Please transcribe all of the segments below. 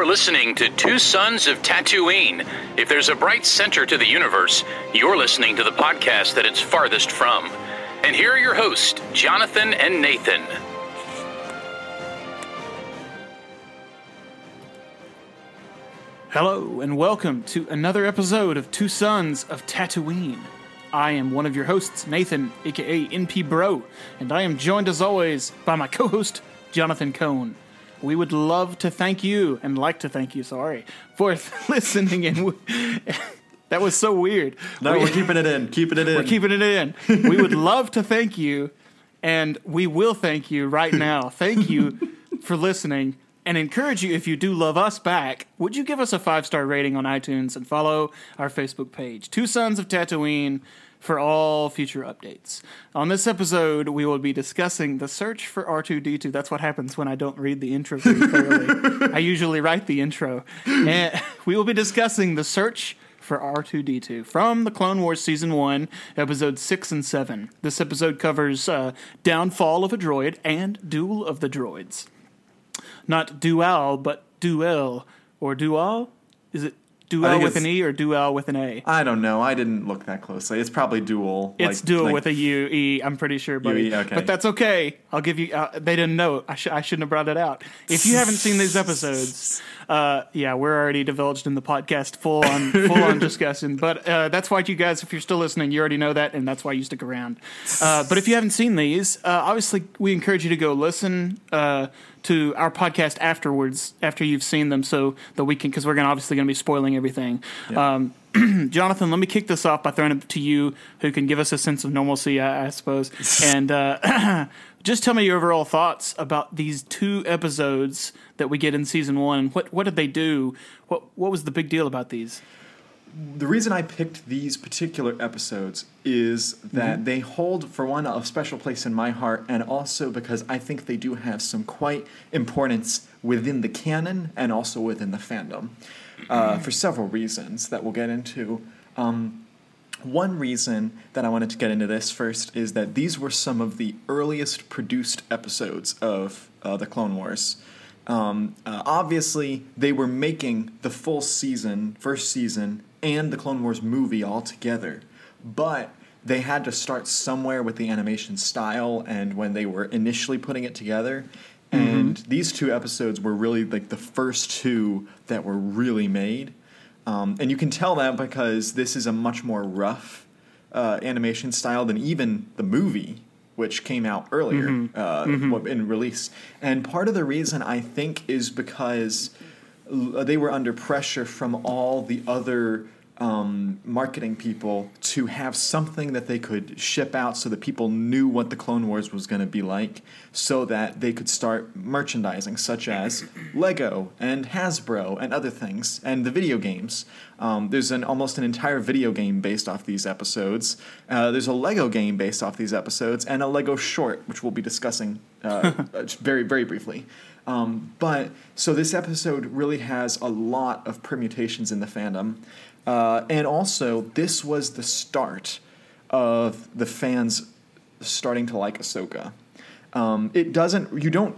You're listening to Two Sons of Tatooine. If there's a bright center to the universe, you're listening to the podcast that it's farthest from. And here are your hosts, Jonathan and Nathan. Hello, and welcome to another episode of Two Sons of Tatooine. I am one of your hosts, Nathan, aka NP Bro, and I am joined as always by my co host, Jonathan Cohn. We would love to thank you, and like to thank you, sorry, for listening. And w- that was so weird. No, We- we're keeping it in. Keeping it in. we're keeping it in. We would love to thank you, and we will thank you right now. Thank you for listening and encourage you if you do love us back, would you give us a five star rating on iTunes and follow our Facebook page, Two Sons of Tatooine, for all future updates. On this episode, we will be discussing the search for R2D2. That's what happens when I don't read the intro very thoroughly. I usually write the intro. And we will be discussing the search for R2D2 from the Clone Wars Season 1, Episodes 6 and 7. This episode covers uh, Downfall of a Droid and Duel of the Droids. Not dual, but duel. Or dual? Is it dual with an E or dual with an A? I don't know. I didn't look that closely. It's probably dual. It's like- dual like- with a U E. I'm pretty sure, buddy. UE, okay. But that's okay. I'll give you. Uh, they didn't know. I, sh- I shouldn't have brought it out. If you haven't seen these episodes, uh, yeah, we're already divulged in the podcast full on full on discussing. But uh, that's why you guys, if you're still listening, you already know that, and that's why you stick around. Uh, but if you haven't seen these, uh, obviously we encourage you to go listen. Uh, to our podcast afterwards, after you've seen them, so that we can, because we're gonna obviously going to be spoiling everything. Um, Jonathan, let me kick this off by throwing it to you, who can give us a sense of normalcy, I, I suppose. and uh, just tell me your overall thoughts about these two episodes that we get in season one. What what did they do? What what was the big deal about these? The reason I picked these particular episodes is that Mm-hmm. they hold, for one, a special place in my heart, and also because I think they do have some quite importance within the canon and also within the fandom, uh, Mm-hmm. for several reasons that we'll get into. Um, One reason that I wanted to get into this first is that these were some of the earliest produced episodes of uh, the Clone Wars. Um, uh, obviously, they were making the full season, first season, and the Clone Wars movie all together, but they had to start somewhere with the animation style and when they were initially putting it together. And these two episodes were really like the first two that were really made. Um, and you can tell that because this is a much more rough uh, animation style than even the movie, which came out earlier Uh, in release. And part of the reason I think is because l- they were under pressure from all the other um, marketing people to have something that they could ship out so that people knew what the Clone Wars was going to be like, so that they could start merchandising, such as Lego and Hasbro and other things, and the video games. Um, there's an almost an entire video game based off these episodes. Uh, there's a Lego game based off these episodes, and a Lego short, which we'll be discussing uh, uh, very very briefly. Um, but so this episode really has a lot of permutations in the fandom. Uh, and also, this was the start of the fans starting to like Ahsoka. Um, it doesn't, you don't,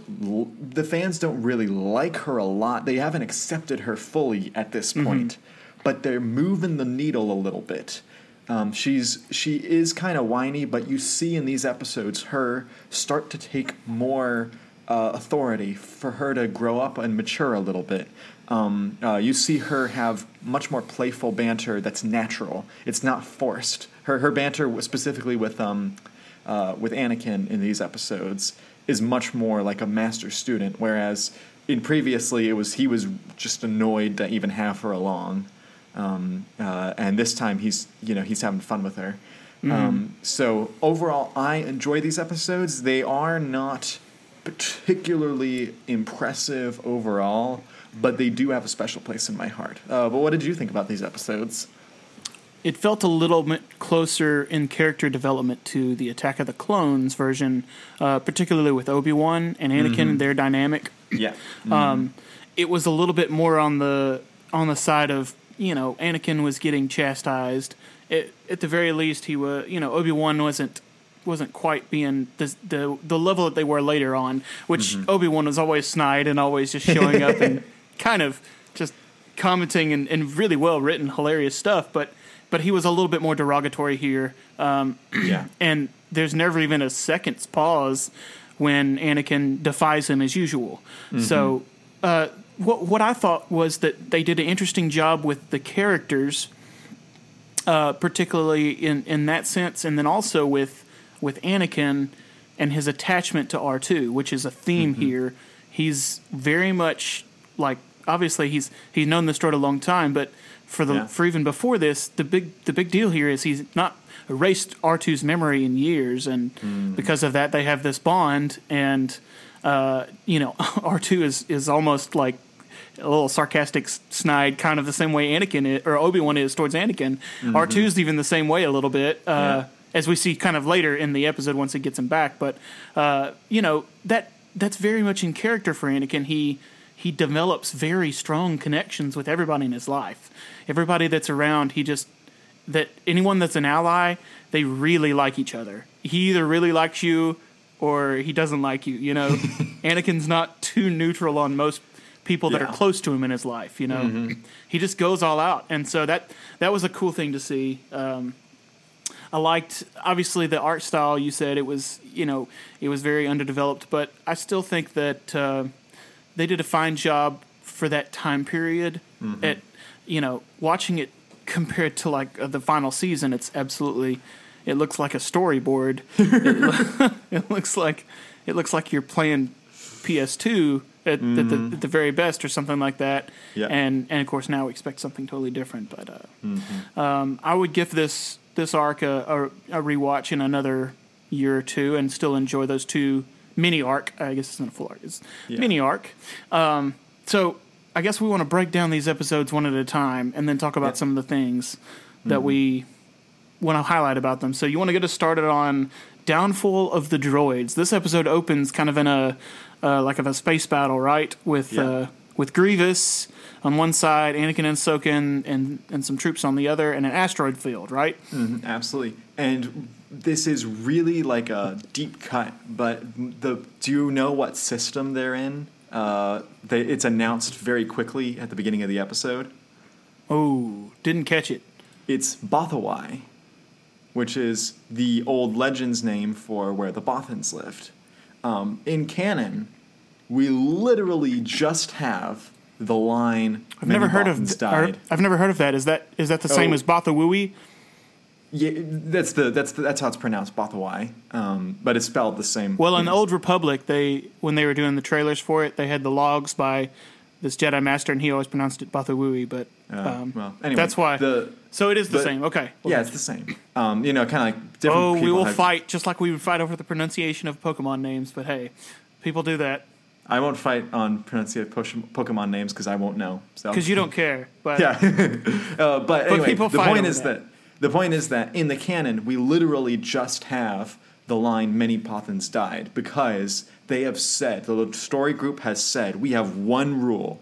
the fans don't really like her a lot. They haven't accepted her fully at this point, but they're moving the needle a little bit. Um, she's she is kind of whiny, but you see in these episodes her start to take more uh, authority for her to grow up and mature a little bit. Um, uh, you see her have much more playful banter that's natural. It's not forced. Her her banter specifically with um, uh, with Anakin in these episodes is much more like a master student, whereas in previously it was he was just annoyed to even have her along, um, uh, and this time he's you know he's having fun with her. Um, so overall, I enjoy these episodes. They are not particularly impressive overall, but they do have a special place in my heart. Uh, but what did you think about these episodes? It felt a little bit closer in character development to the Attack of the Clones version, uh, particularly with Obi Wan and Anakin and their dynamic. Yeah. Um, it was a little bit more on the on the side of you know Anakin was getting chastised. It, at the very least, he was you know Obi Wan wasn't wasn't quite being the the the level that they were later on, which Obi Wan was always snide and always just showing up and kind of just commenting and, and really well written, hilarious stuff. But but he was a little bit more derogatory here. Um, Yeah. and there's never even a second's pause when Anakin defies him as usual. So, uh, what what I thought was that they did an interesting job with the characters, uh, particularly in in that sense, and then also with with Anakin and his attachment to R two, which is a theme here. He's very much like obviously he's he's known the story a long time, but for the Yeah. for even before this, the big the big deal here is he's not erased R2's memory in years, and because of that, they have this bond. And uh, you know, R2 is is almost like a little sarcastic, snide, kind of the same way Anakin is, or Obi Wan is towards Anakin. R2 is even the same way a little bit. Uh, Yeah. As we see kind of later in the episode once he gets him back, but uh, you know that that's very much in character for Anakin. He he develops very strong connections with everybody in his life. Everybody that's around, he just that anyone that's an ally, they really like each other. He either really likes you or he doesn't like you. You know, Anakin's not too neutral on most people that Yeah. are close to him in his life. You know, he just goes all out, and so that that was a cool thing to see. Um, I liked obviously the art style. You said it was you know it was very underdeveloped, but I still think that uh, they did a fine job for that time period. At you know watching it compared to like uh, the final season, it's absolutely it looks like a storyboard. it, lo- it looks like it looks like you're playing PS2 at, at, the, at the very best or something like that. Yeah. And and of course now we expect something totally different. But uh, um, I would give this this arc a, a, a rewatch in another year or two and still enjoy those two mini arc. I guess it's not a full arc. It's Yeah. mini arc. Um, so I guess we want to break down these episodes one at a time and then talk about Yeah. some of the things that we want to highlight about them. So you want to get us started on Downfall of the Droids. This episode opens kind of in a uh, like of a space battle, right? With Yeah. uh, with Grievous on one side, Anakin and Soken, and and some troops on the other, and an asteroid field, right? Absolutely. And this is really like a deep cut, but the do you know what system they're in? Uh, they, it's announced very quickly at the beginning of the episode. Oh, didn't catch it. It's Bothawai, which is the old legend's name for where the Bothans lived. Um, in canon, we literally just have the line. I've never heard Bothans of. died. I've never heard of that. Is that is that the same Oh. as Bathawui? Yeah, that's the that's the, that's how it's pronounced, Bothawai. Um, but it's spelled the same. Well, in the. Old Republic, they when they were doing the trailers for it, they had the logs by this Jedi Master, and he always pronounced it Bathawui. But Uh, um, well, anyway, that's why. the so it is the the- same. Okay. yeah, it's the same. Um, you know, kind of like different. Oh, we will have- fight just like we would fight over the pronunciation of Pokemon names. But hey, people do that I won't fight on pronunciate Pokemon names because I won't know. So because you don't care. But Yeah. uh, but anyway, the point is that. that. the point is that in the canon we literally just have the line "Many Bothans died" because they have said the story group has said we have one rule: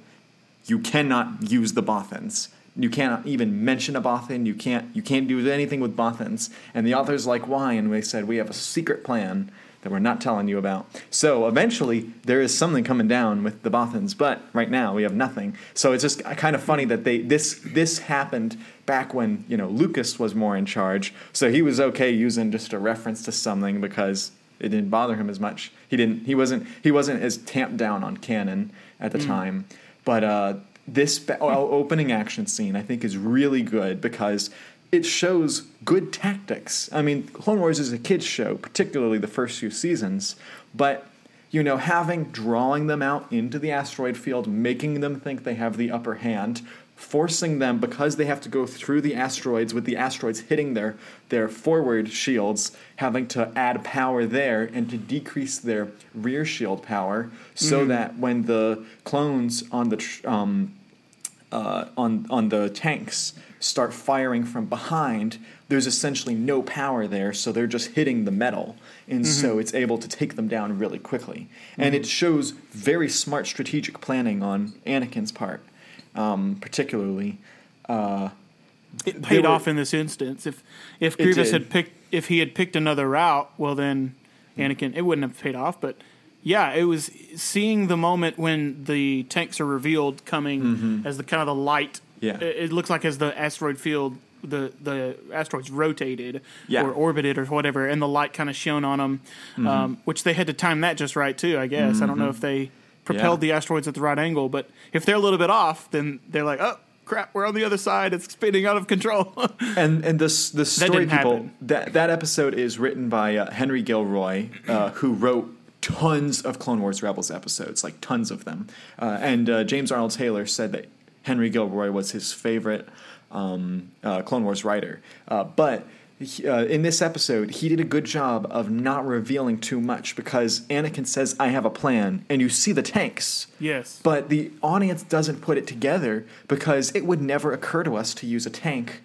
you cannot use the Bothans. You cannot even mention a Bothan. You can't. You can't do anything with Bothans. And the authors like why, and they said we have a secret plan that we're not telling you about. So eventually there is something coming down with the Bothans, but right now we have nothing. So it's just kind of funny that they this this happened back when you know Lucas was more in charge. So he was okay using just a reference to something because it didn't bother him as much. He didn't. He wasn't. He wasn't as tamped down on canon at the time. But uh, this ba- opening action scene, I think, is really good because it shows good tactics. I mean, Clone Wars is a kids show, particularly the first few seasons, but you know, having drawing them out into the asteroid field, making them think they have the upper hand, forcing them because they have to go through the asteroids with the asteroids hitting their their forward shields, having to add power there and to decrease their rear shield power, so that when the clones on the tr- um, uh, on on the tanks start firing from behind, there's essentially no power there, so they're just hitting the metal, and so it's able to take them down really quickly. And it shows very smart strategic planning on Anakin's part, um, particularly. Uh, it paid were- off in this instance. If if Grievous had picked if he had picked another route, well then Anakin it wouldn't have paid off. But yeah, it was seeing the moment when the tanks are revealed coming as the kind of the light. Mm-hmm. Yeah. it, it looks like as the asteroid field, the the asteroids rotated Yeah. or orbited or whatever, and the light kind of shone on them, um, which they had to time that just right too. I guess I don't know if they propelled Yeah. the asteroids at the right angle, but if they're a little bit off, then they're like, oh crap, we're on the other side. It's spinning out of control. And and this the story didn't people happen. that that episode is written by uh, Henry Gilroy, uh, who wrote tons of Clone Wars Rebels episodes, like tons of them. Uh, and uh, James Arnold Taylor said that Henry Gilroy was his favorite um, uh, Clone Wars writer, uh, but. he- Uh, in this episode, he did a good job of not revealing too much because Anakin says, "I have a plan," and you see the tanks. yes, But the audience doesn't put it together because it would never occur to us to use a tank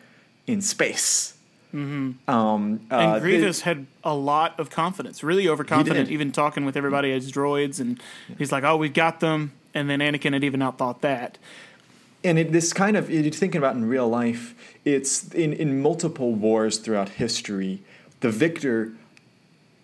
in space. Mm-hmm. Um, uh, and Grievous had a lot of confidence, really overconfident, even talking with everybody as droids, and he's like, "Oh, we've got them." And then Anakin had even outthought that. and it, this kind of you're thinking about in real life. It's in in multiple wars throughout history. The victor,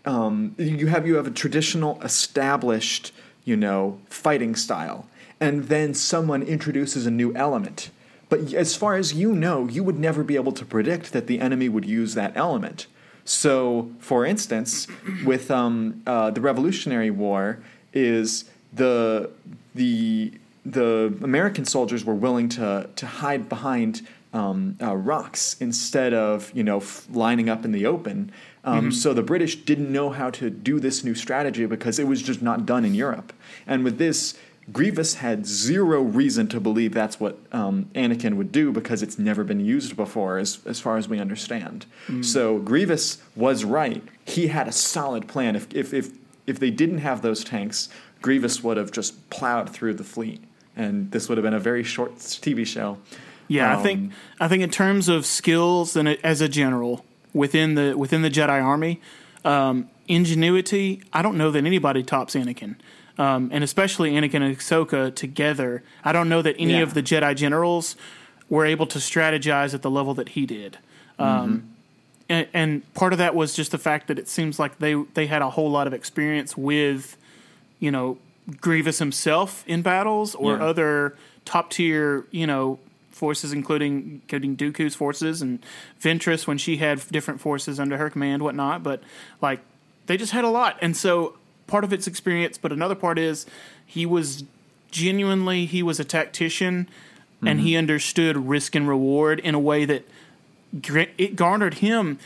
um, you have you have a traditional established, you know, fighting style, and then someone introduces a new element. But as far as you know, you would never be able to predict that the enemy would use that element. So, for instance, with um, uh, the Revolutionary War, is the the the American soldiers were willing to to hide behind um, uh, rocks instead of you know f- lining up in the open. Um, So the British didn't know how to do this new strategy because it was just not done in Europe. And with this, Grievous had zero reason to believe that's what um, Anakin would do because it's never been used before, as as far as we understand. So Grievous was right. He had a solid plan. If if if if they didn't have those tanks, Grievous would have just plowed through the fleet, and this would have been a very short TV show. Yeah, I Um, think I think in terms of skills and as a general within the within the Jedi Army, um, ingenuity. I don't know that anybody tops Anakin, um, and especially Anakin and Ahsoka together. I don't know that any Yeah. of the Jedi generals were able to strategize at the level that he did. Um, and, and part of that was just the fact that it seems like they they had a whole lot of experience with, you know, Grievous himself in battles or Yeah. other top tier, you know, forces, including including Dooku's forces and Ventress when she had different forces under her command, whatnot. But like, they just had a lot, and so part of its experience, but another part is he was genuinely he was a tactician, and he understood risk and reward in a way that it garnered him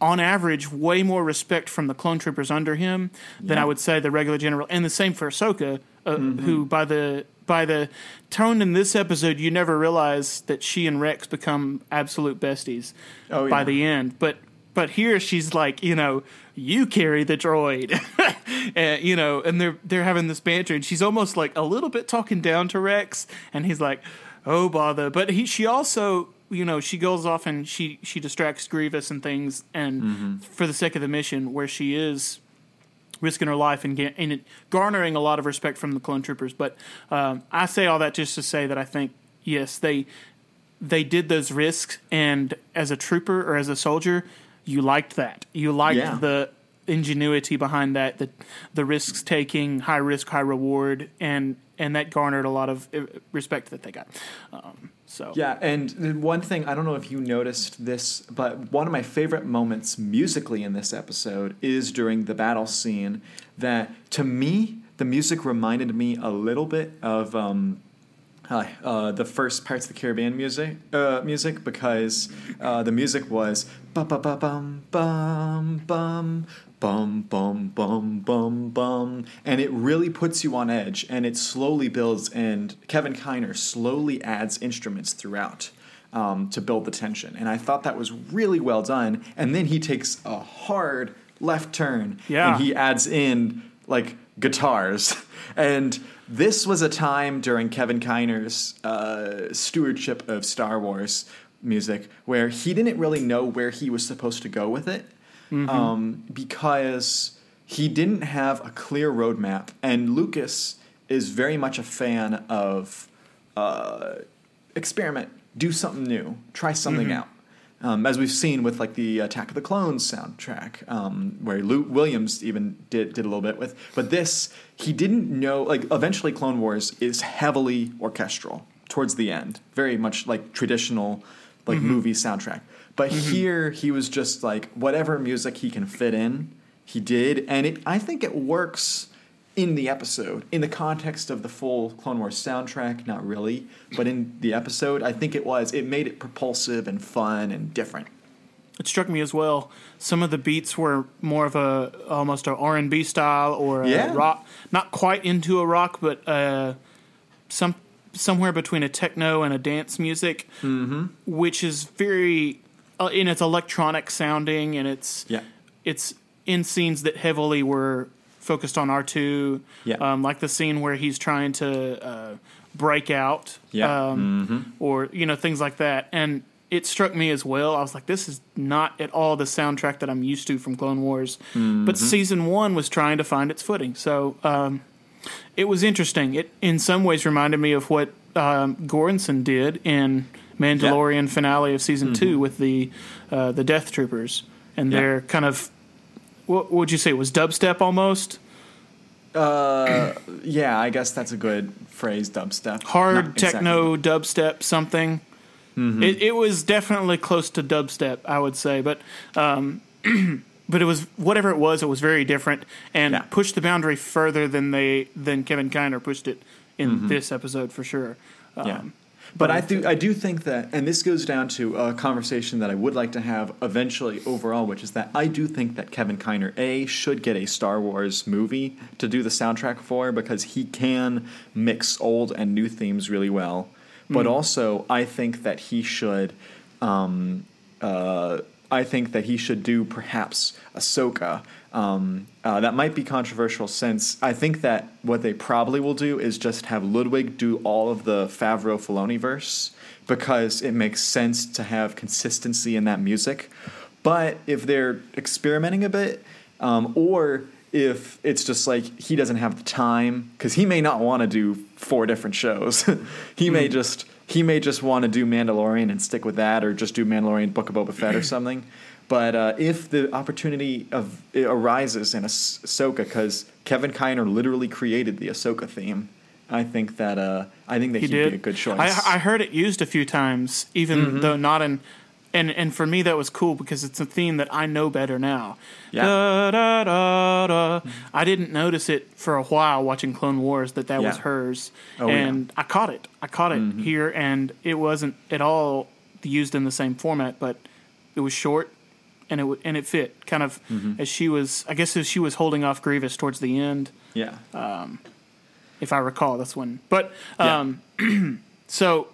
on average way more respect from the clone troopers under him than Yeah. I would say the regular general and the same for Ahsoka uh, who by the by the tone in this episode you never realize that she and Rex become absolute besties Oh, by the end. But but here she's like you know you carry the droid. And, you know and they're they're having this banter and she's almost like a little bit talking down to Rex and he's like oh bother. But he she also you know she goes off and she she distracts grievous and things and Mm-hmm. for the sake of the mission where she is risking her life and, ga- and it, garnering a lot of respect from the clone troopers. But um, i say all that just to say that i think yes they they did those risks and as a trooper or as a soldier you liked that you liked Yeah. the ingenuity behind that the the risks taking high risk high reward and and that garnered a lot of uh, respect that they got um, so Yeah, and one thing I don't know if you noticed this, but one of my favorite moments musically in this episode is during the battle scene. That to me, the music reminded me a little bit of um, uh, uh, the first Pirates of the Caribbean music, uh, music because uh, the music was ba ba bum bum bum bum bum bum bum bum, and it really puts you on edge, and it slowly builds. And Kevin Kiner slowly adds instruments throughout. Um, to build the tension, and I thought that was really well done. And then he takes a hard left turn, Yeah. and he adds in like guitars. And this was a time during Kevin Kiner's uh, stewardship of Star Wars music where he didn't really know where he was supposed to go with it um, because he didn't have a clear roadmap. And Lucas is very much a fan of uh, experiment, do something new, try something out. Um, as we've seen with like the Attack of the Clones soundtrack, um, where Luke Williams even did did a little bit with. But this, he didn't know. Like eventually, Clone Wars is heavily orchestral towards the end, very much like traditional like movie soundtrack. But here, he was just like whatever music he can fit in, he did, and it. I think it works in the episode. In the context of the full Clone Wars soundtrack, not really, but in the episode, I think it was. It made it propulsive and fun and different. It struck me as well. Some of the beats were more of a almost a R and B style or a Yeah. rock, not quite into a rock, but uh, some somewhere between a techno and a dance music, mm-hmm. which is very uh, and it's electronic sounding and it's Yeah. it's in scenes that heavily were focused on R two, Yeah. um, like the scene where he's trying to uh, break out, Yeah. um, or you know things like that. And it struck me as well. I was like, this is not at all the soundtrack that I'm used to from Clone Wars. But season one was trying to find its footing, so um, it was interesting. It in some ways reminded me of what um, Göransson did in Mandalorian finale of season two with the uh, the Death Troopers and Yeah. their kind of what would you say it was dubstep almost Uh, yeah, I guess that's a good phrase. Dubstep, hard Not exactly. techno dubstep something. It, it was definitely close to dubstep, I would say, but um, but it was whatever it was. It was very different and Yeah. pushed the boundary further than they than Kevin Kiner pushed it in this episode for sure. Um, Yeah. But I do, I do think that, and this goes down to a conversation that I would like to have eventually overall, which is that I do think that Kevin Kiner A should get a Star Wars movie to do the soundtrack for because he can mix old and new themes really well. But also, I think that he should, um, uh, I think that he should do perhaps Ahsoka. Um, uh, that might be controversial since I think that what they probably will do is just have Ludwig do all of the Favreau Filoni verse because it makes sense to have consistency in that music. But if they're experimenting a bit, um, or if it's just like he doesn't have the time because he may not want to do four different shows, he may just he may just want to do Mandalorian and stick with that, or just do Mandalorian Book of Boba Fett or something. But uh, if the opportunity of arises in Ah- Ahsoka, because Kevin Kiner literally created the Ahsoka theme, I think that uh, I think that he he'd did be a good choice. I, I heard it used a few times, even though not in. And and for me that was cool because it's a theme that I know better now. Yeah. Da, da, da, da. I didn't notice it for a while watching Clone Wars that that was hers, Oh, yeah. Mm-hmm. and I caught it. I caught it here, and it wasn't at all used in the same format, but it was short, and it w- and it fit kind of Mm-hmm. as she was. I guess as she was holding off Grievous towards the end yeah, if I recall. That's when. But Yeah. um, so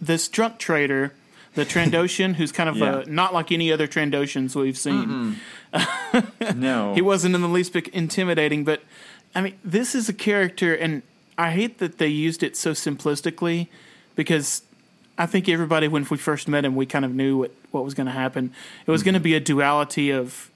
this drunk trader, the Trandoshan, who's kind of Yeah. uh not like any other Trandoshans we've seen. no, He wasn't in the least bit intimidating, but I mean, this is a character, and I hate that they used it so simplistically because I think everybody, when we first met him, we kind of knew what, what was going to happen. It was going to mm-hmm. be a duality of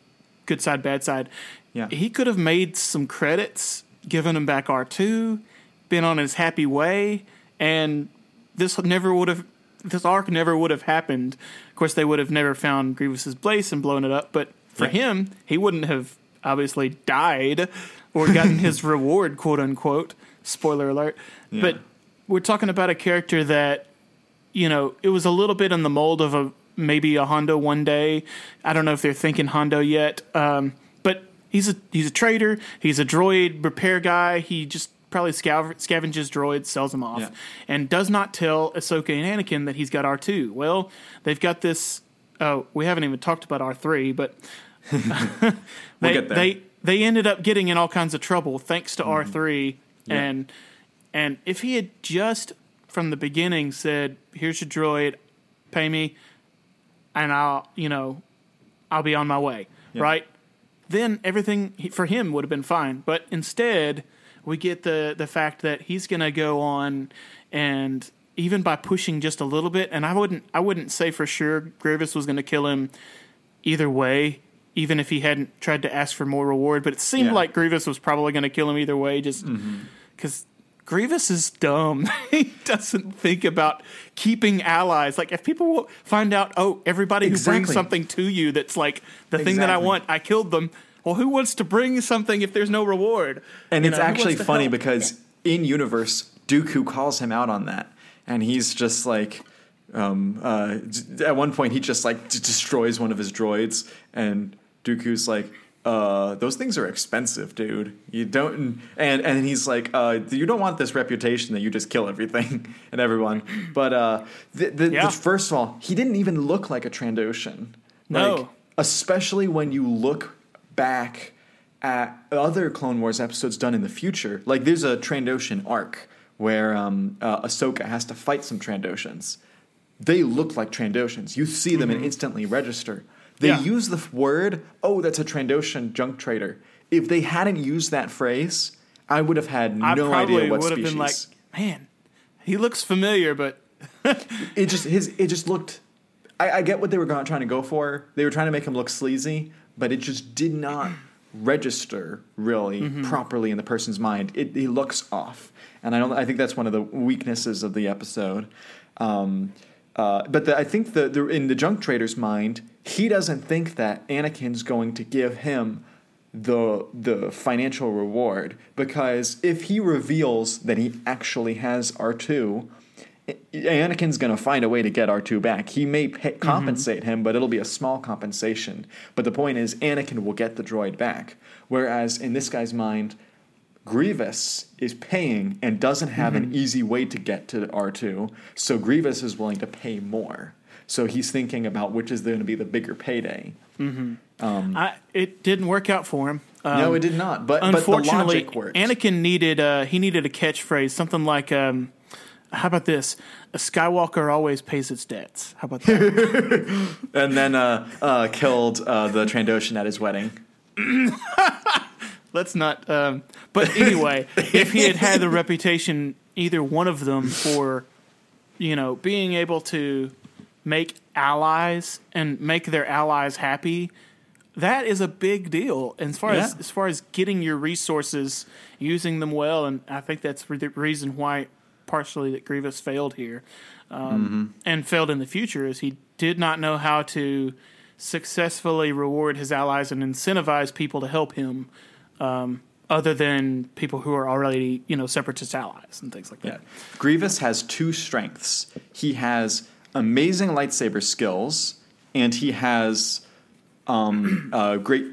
good side, bad side. Yeah. He could have made some credits, given him back R2, been on his happy way, and this never would have. This arc never would have happened. Of course, they would have never found Grievous's place and blown it up. But for Yeah. him, he wouldn't have obviously died or gotten his reward, quote unquote. Spoiler alert. Yeah. But we're talking about a character that, you know, it was a little bit in the mold of a maybe a Hondo one day. I don't know if they're thinking Hondo yet. Um, but he's a he's a trader. He's a droid repair guy. He just probably scav- scavenges droids, sells them off, Yeah. and does not tell Ahsoka and Anakin that he's got R two. Well, they've got this. Oh, we haven't even talked about R three, but they, there. they they ended up getting in all kinds of trouble thanks to R three, Mm-hmm. Yeah. and and if he had just from the beginning said, "Here's your droid, pay me, and I'll you know, I'll be on my way," Yeah. right? Then everything for him would have been fine. But instead, we get the the fact that he's going to go on and even by pushing just a little bit, and I wouldn't I wouldn't say for sure Grievous was going to kill him either way, even if he hadn't tried to ask for more reward. But it seemed Yeah. like Grievous was probably going to kill him either way, just mm-hmm. because Grievous is dumb. he doesn't think about keeping allies. Like if people will find out, oh, everybody who brings something to you that's like the thing that I want, I killed them. Well, who wants to bring something if there's no reward? And You it's know, actually funny help? because in universe, Dooku calls him out on that, and he's just like, um, uh, at one point he just like d- destroys one of his droids, and Dooku's like. Uh, those things are expensive, dude. You don't, and and he's like, uh, you don't want this reputation that you just kill everything and everyone. But uh, the, the, Yeah. the, first of all, he didn't even look like a Trandoshan. No. Like, especially when you look back at other Clone Wars episodes done in the future. Like there's a Trandoshan arc where um, uh, Ahsoka has to fight some Trandoshans. They look like Trandoshans. You see them and instantly register. They. Yeah. use the word, "Oh, that's a Trandoshan junk trader." If they hadn't used that phrase, I would have had I no probably idea what would have been like, man, he looks familiar, but it just his it just looked. I, I get what they were trying to go for. They were trying to make him look sleazy, but it just did not register really Mm-hmm. properly in the person's mind. It he looks off, and I don't. I think that's one of the weaknesses of the episode. Um, uh, but the, I think the, the in the junk trader's mind, he doesn't think that Anakin's going to give him the the financial reward because if he reveals that he actually has R two. Anakin's going to find a way to get R2 back. He may pay, mm-hmm. compensate him, but it'll be a small compensation. But the point is, Anakin will get the droid back. Whereas in this guy's mind, Grievous is paying and doesn't have an mm-hmm. easy way to get to R2. So Grievous is willing to pay more. So he's thinking about which is going to be the bigger payday. I, it didn't work out for him. Um, no, it did not. But, but the unfortunately, logic. Anakin needed uh, he needed a catchphrase, something like, um, "How about this? A Skywalker always pays its debts." How about that? and then uh, uh, killed uh, the Trandoshan at his wedding. Let's not. Um, but anyway, if he had had the reputation, either one of them, for you know being able to make allies and make their allies happy, that is a big deal. As far as Yeah. as far as getting your resources, using them well, and I think that's the reason why partially that Grievous failed here, um, and failed in the future is he did not know how to successfully reward his allies and incentivize people to help him um, other than people who are already, you know, separatist allies and things like Yeah. that. Grievous has two strengths. He has amazing lightsaber skills, and he has um, uh, great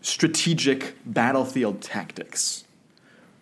strategic battlefield tactics.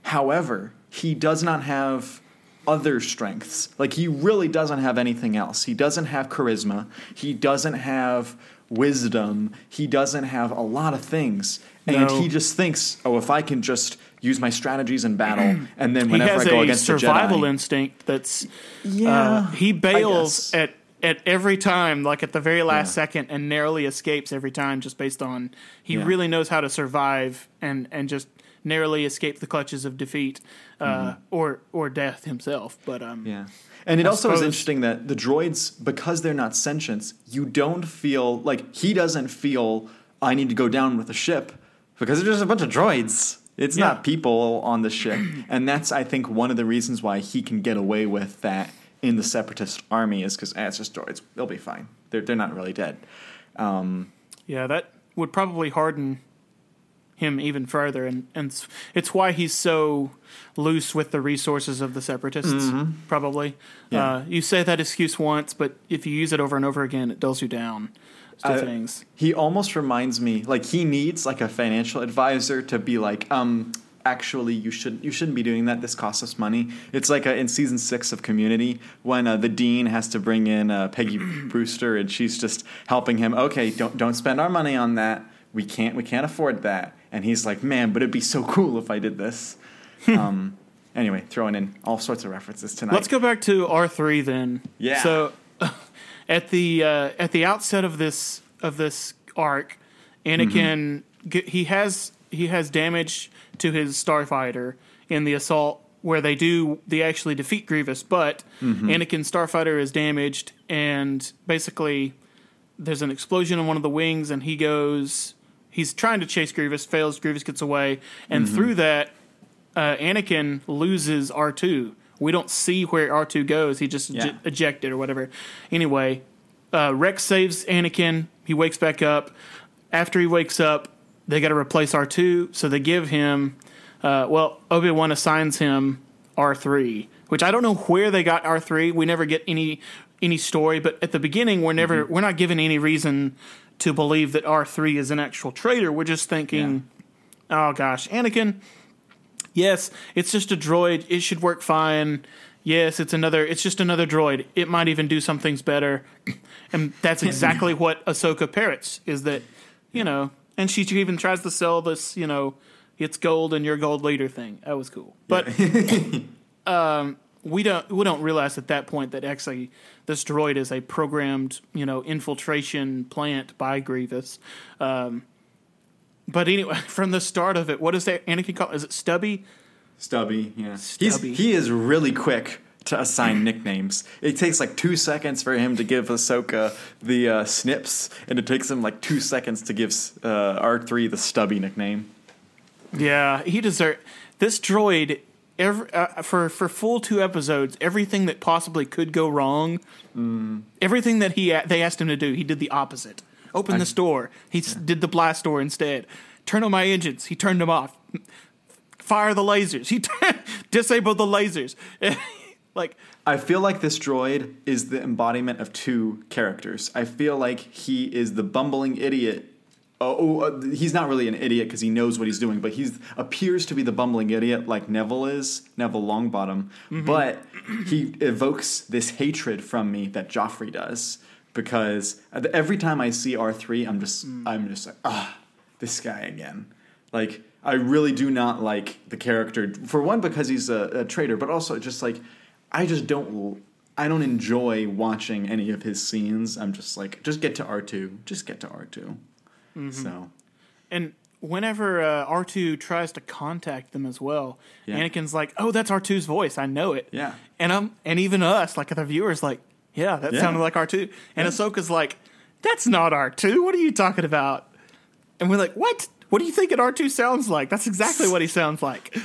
However, he does not have other strengths. Like, he really doesn't have anything else. He doesn't have charisma. He doesn't have wisdom. He doesn't have a lot of things. And No. he just thinks, oh, if I can just use my strategies in battle, and then whenever I go a against survival the Jedi, instinct that's yeah, uh, he bails at at every time, like at the very last Yeah. second, and narrowly escapes every time, just based on he Yeah. really knows how to survive and and just narrowly escape the clutches of defeat uh, or or death himself. But um, Mm-hmm. Yeah. And it I also is interesting that the droids, because they're not sentients, you don't feel like he doesn't feel I need to go down with the ship because they're just a bunch of droids. It's Yeah. not people on the ship. and that's, I think, one of the reasons why he can get away with that in the separatist army is because eh, it's just droids. They'll be fine. They're, they're not really dead. Um, Yeah, that would probably harden him even further, and and it's, it's why he's so loose with the resources of the separatists. Probably, Mm-hmm. Yeah. uh, you say that excuse once, but if you use it over and over again, it dulls you down to I- things. He almost reminds me like he needs like a financial advisor to be like, um, actually you shouldn't, you shouldn't be doing that. This costs us money. It's like uh in season six of Community when uh, the dean has to bring in uh, Paget Brewster and she's just helping him. Okay, don't don't spend our money on that. We can't we can't afford that. And he's like, man, but it'd be so cool if I did this. um, anyway, throwing in all sorts of references tonight. Let's go back to R three then. Yeah. So at the uh, at the outset of this of this arc, Anakin ge- he has he has damage to his starfighter in the assault where they do they actually defeat Grievous, but Anakin's starfighter is damaged and basically there's an explosion on one of the wings and he goes he's trying to chase Grievous, fails, Grievous gets away, and through that uh, Anakin loses R two. We don't see where R two goes. He just Yeah. ej- ejected or whatever. Anyway, uh, Rex saves Anakin. He wakes back up. After he wakes up, they got to replace R two, so they give him. Uh, well, Obi Wan assigns him R three, which I don't know where they got R three. We never get any any story, but at the beginning, we're never we're not given any reason to believe that R three is an actual traitor. We're just thinking, oh gosh, Anakin. Yes, it's just a droid. It should work fine. Yes, it's another. It's just another droid. It might even do some things better, and that's exactly what Ahsoka parrots. Is that you know? And she even tries to sell this. You know, it's gold and your gold leader thing. That was cool, but um, we don't we don't realize at that point that actually this droid is a programmed you know infiltration plant by Grievous. Um, but anyway, from the start of it, what is that Anakin call? Is it Stubby? Stubby, yeah. Stubby. He's, he is really quick to assign nicknames. It takes like two seconds for him to give Ahsoka the uh, snips, and it takes him like two seconds to give uh, R3 the Stubby nickname. Yeah, he deserves this droid. Every, uh, for for full two episodes, everything that possibly could go wrong, everything that he a- they asked him to do, he did the opposite. Open this door. He s did the blast door instead. Turn on my engines. He turned them off. Fire the lasers. He disabled the lasers. like I feel like this droid is the embodiment of two characters. I feel like he is the bumbling idiot. Oh, oh, uh, he's not really an idiot because he knows what he's doing, but he appears to be the bumbling idiot like Neville is, Neville Longbottom. But he evokes this hatred from me that Joffrey does because every time I see R three, I'm just, I'm just like, ah, this guy again. Like I really do not like the character for one because he's a, a traitor, but also just like I just don't I don't enjoy watching any of his scenes. I'm just like just get to R two, just get to R 2 So And whenever uh, R2 tries to contact them as well, Yeah. Anakin's like, "Oh, that's R2's voice. I know it." Yeah. And um, and even us, like the viewers, like, "Yeah, that Yeah. sounded like R2." And Ahsoka's like, "That's not R2. What are you talking about?" And we're like, "What? What do you think an R2 sounds like? That's exactly what he sounds like."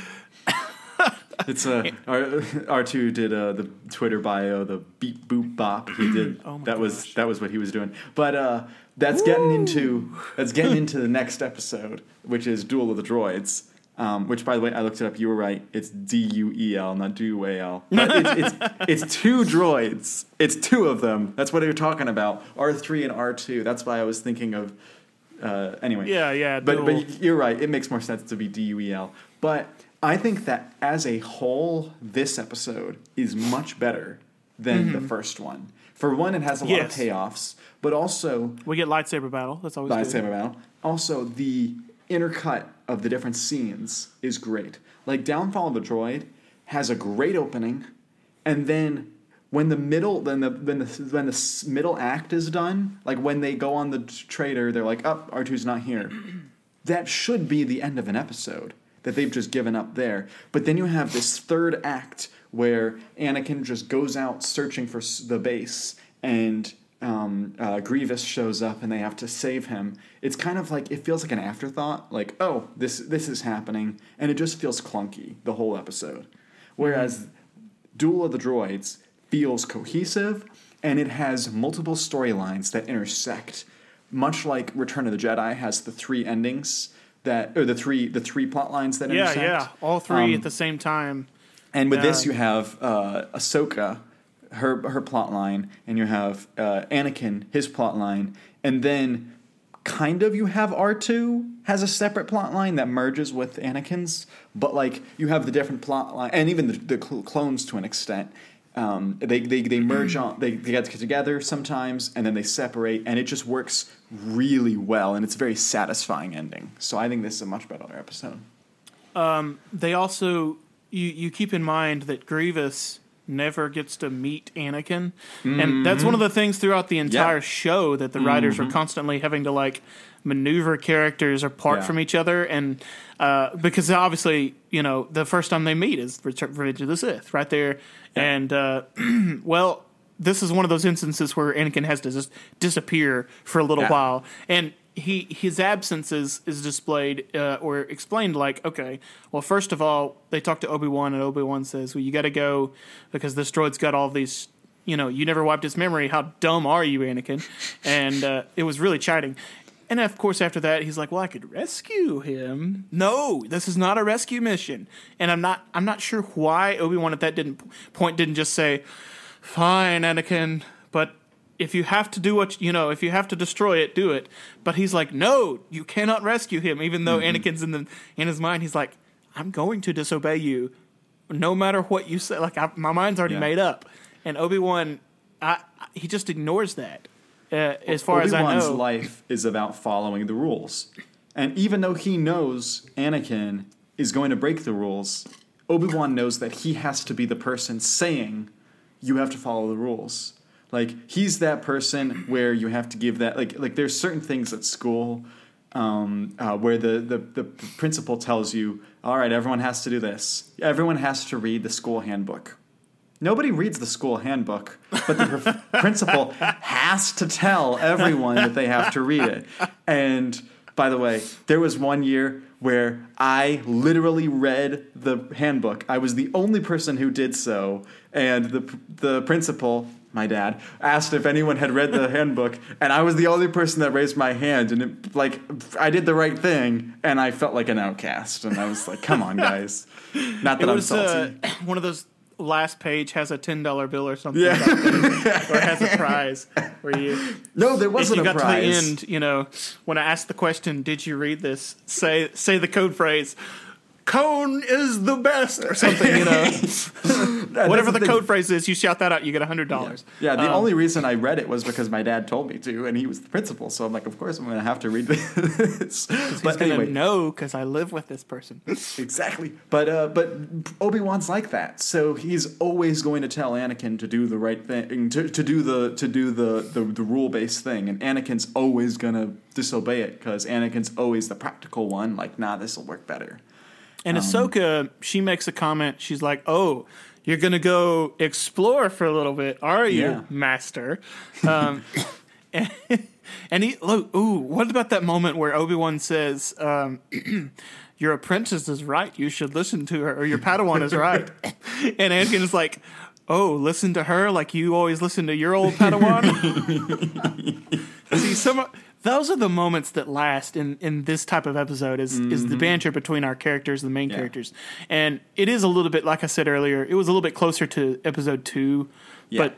it's uh, R R two did uh, the Twitter bio, the beep boop bop. He did Oh my that was that was what he was doing. But uh, that's getting into that's getting into the next episode, which is Duel of the Droids. Um, which, by the way, I looked it up. You were right. It's D U E L, not D U A L. But it's, it's it's two droids. It's two of them. That's what you're talking about. R three and R two. That's why I was thinking of. Uh, anyway. Yeah, yeah, But but you're right. It makes more sense to be D U E L. But I think that as a whole, this episode is much better than the first one. For one, it has a lot Mm-hmm. Yes. of payoffs, but also We get lightsaber battle. That's always good. lightsaber battle. Also, the intercut of the different scenes is great. Like Downfall of the Droid has a great opening, and then when the middle, then the when the when the middle act is done, like when they go on the trader, they're like, "Up, oh, R2's not here." that should be the end of an episode that they've just given up there. But then you have this third act where Anakin just goes out searching for the base, and um, uh, Grievous shows up, and they have to save him. It's kind of like it feels like an afterthought, like oh, this this is happening, and it just feels clunky the whole episode. Whereas Duel of the Droids feels cohesive, and it has multiple storylines that intersect much like Return of the Jedi has the three endings that or the three the three plot lines that Yeah, intersect. yeah, all three Um, at the same time. And with this, you have uh, Ahsoka, her her plot line, and you have uh, Anakin, his plot line, and then kind of you have R two has a separate plot line that merges with Anakin's, but like you have the different plot line, and even the, the cl- clones to an extent. Um, they, they they merge on they, they get together sometimes and then they separate and it just works really well and it's a very satisfying ending so I think this is a much better episode. they also you you keep in mind that Grievous never gets to meet Anakin, and that's one of the things throughout the entire Yeah. show that the writers are constantly having to like maneuver characters apart Yeah. from each other, and uh, because obviously you know the first time they meet is Return- Revenge of the Sith right there, and uh, well. This is one of those instances where Anakin has to just disappear for a little Yeah. while, and he his absence is is displayed uh, or explained like okay well first of all they talk to obi-wan and obi-wan says well you got to go because this droid's got all these you know you never wiped his memory. How dumb are you anakin? And uh, it was really chiding. And of course after that he's like well i could rescue him. No this is not a rescue mission. And i'm not i'm not sure why obi-wan at that didn't point didn't just say fine anakin but if you have to do what you know, if you have to destroy it, do it. But he's like, no, you cannot rescue him. Even though Mm-hmm. Anakin's in the in his mind, he's like, I'm going to disobey you, no matter what you say. Like I, my mind's already Yeah. made up. And Obi Wan, he just ignores that. Uh, as far as I know, Obi-Wan's life is about following the rules. And even though he knows Anakin is going to break the rules, Obi-Wan knows that he has to be the person saying you have to follow the rules. Like he's that person where you have to give that like like there's certain things at school um, uh, where the, the the principal tells you, all right, everyone has to do this. Everyone has to read the school handbook. Nobody reads the school handbook, but the principal has to tell everyone that they have to read it. And by the way, there was one year where I literally read the handbook. I was the only person who did so, and the the principal, my dad, asked if anyone had read the handbook, and I was the only person that raised my hand. And it, like, I did the right thing, and I felt like an outcast. And I was like, "Come on, guys!" Not that it I'm was uh, salty. one of those last page has a ten dollar bill or something, Yeah. or has a prize where you no, there wasn't you a got prize. to the end, you know, when I asked the question, "Did you read this?" Say say the code phrase. Cone is the best, or something, you know. Whatever the, thing. code phrase is, you shout that out, you get hundred dollars. Yeah, the Um, only reason I read it was because my dad told me to, and he was the principal. So I'm like, of course I'm going to have to read this. He's but gonna anyway, know because I live with this person. exactly. But uh, but Obi Wan's like that, so he's always going to tell Anakin to do the right thing, to, to do the to do the the, the rule based thing, and Anakin's always going to disobey it because Anakin's always the practical one. Like, nah, this will work better. And Ahsoka, she makes a comment. She's like, "Oh, you're gonna go explore for a little bit, are you, Yeah. Master?" Um, and, and he look. Ooh, what about that moment where Obi Wan says, um, "Your apprentice is right. You should listen to her, or your Padawan is right." and Anakin is like. Oh, listen to her like you always listen to your old Padawan. See, some those are the moments that last in, in this type of episode is is the mm-hmm. banter between our characters, the main Yeah. characters, and it is a little bit like I said earlier. It was a little bit closer to episode two, Yeah. but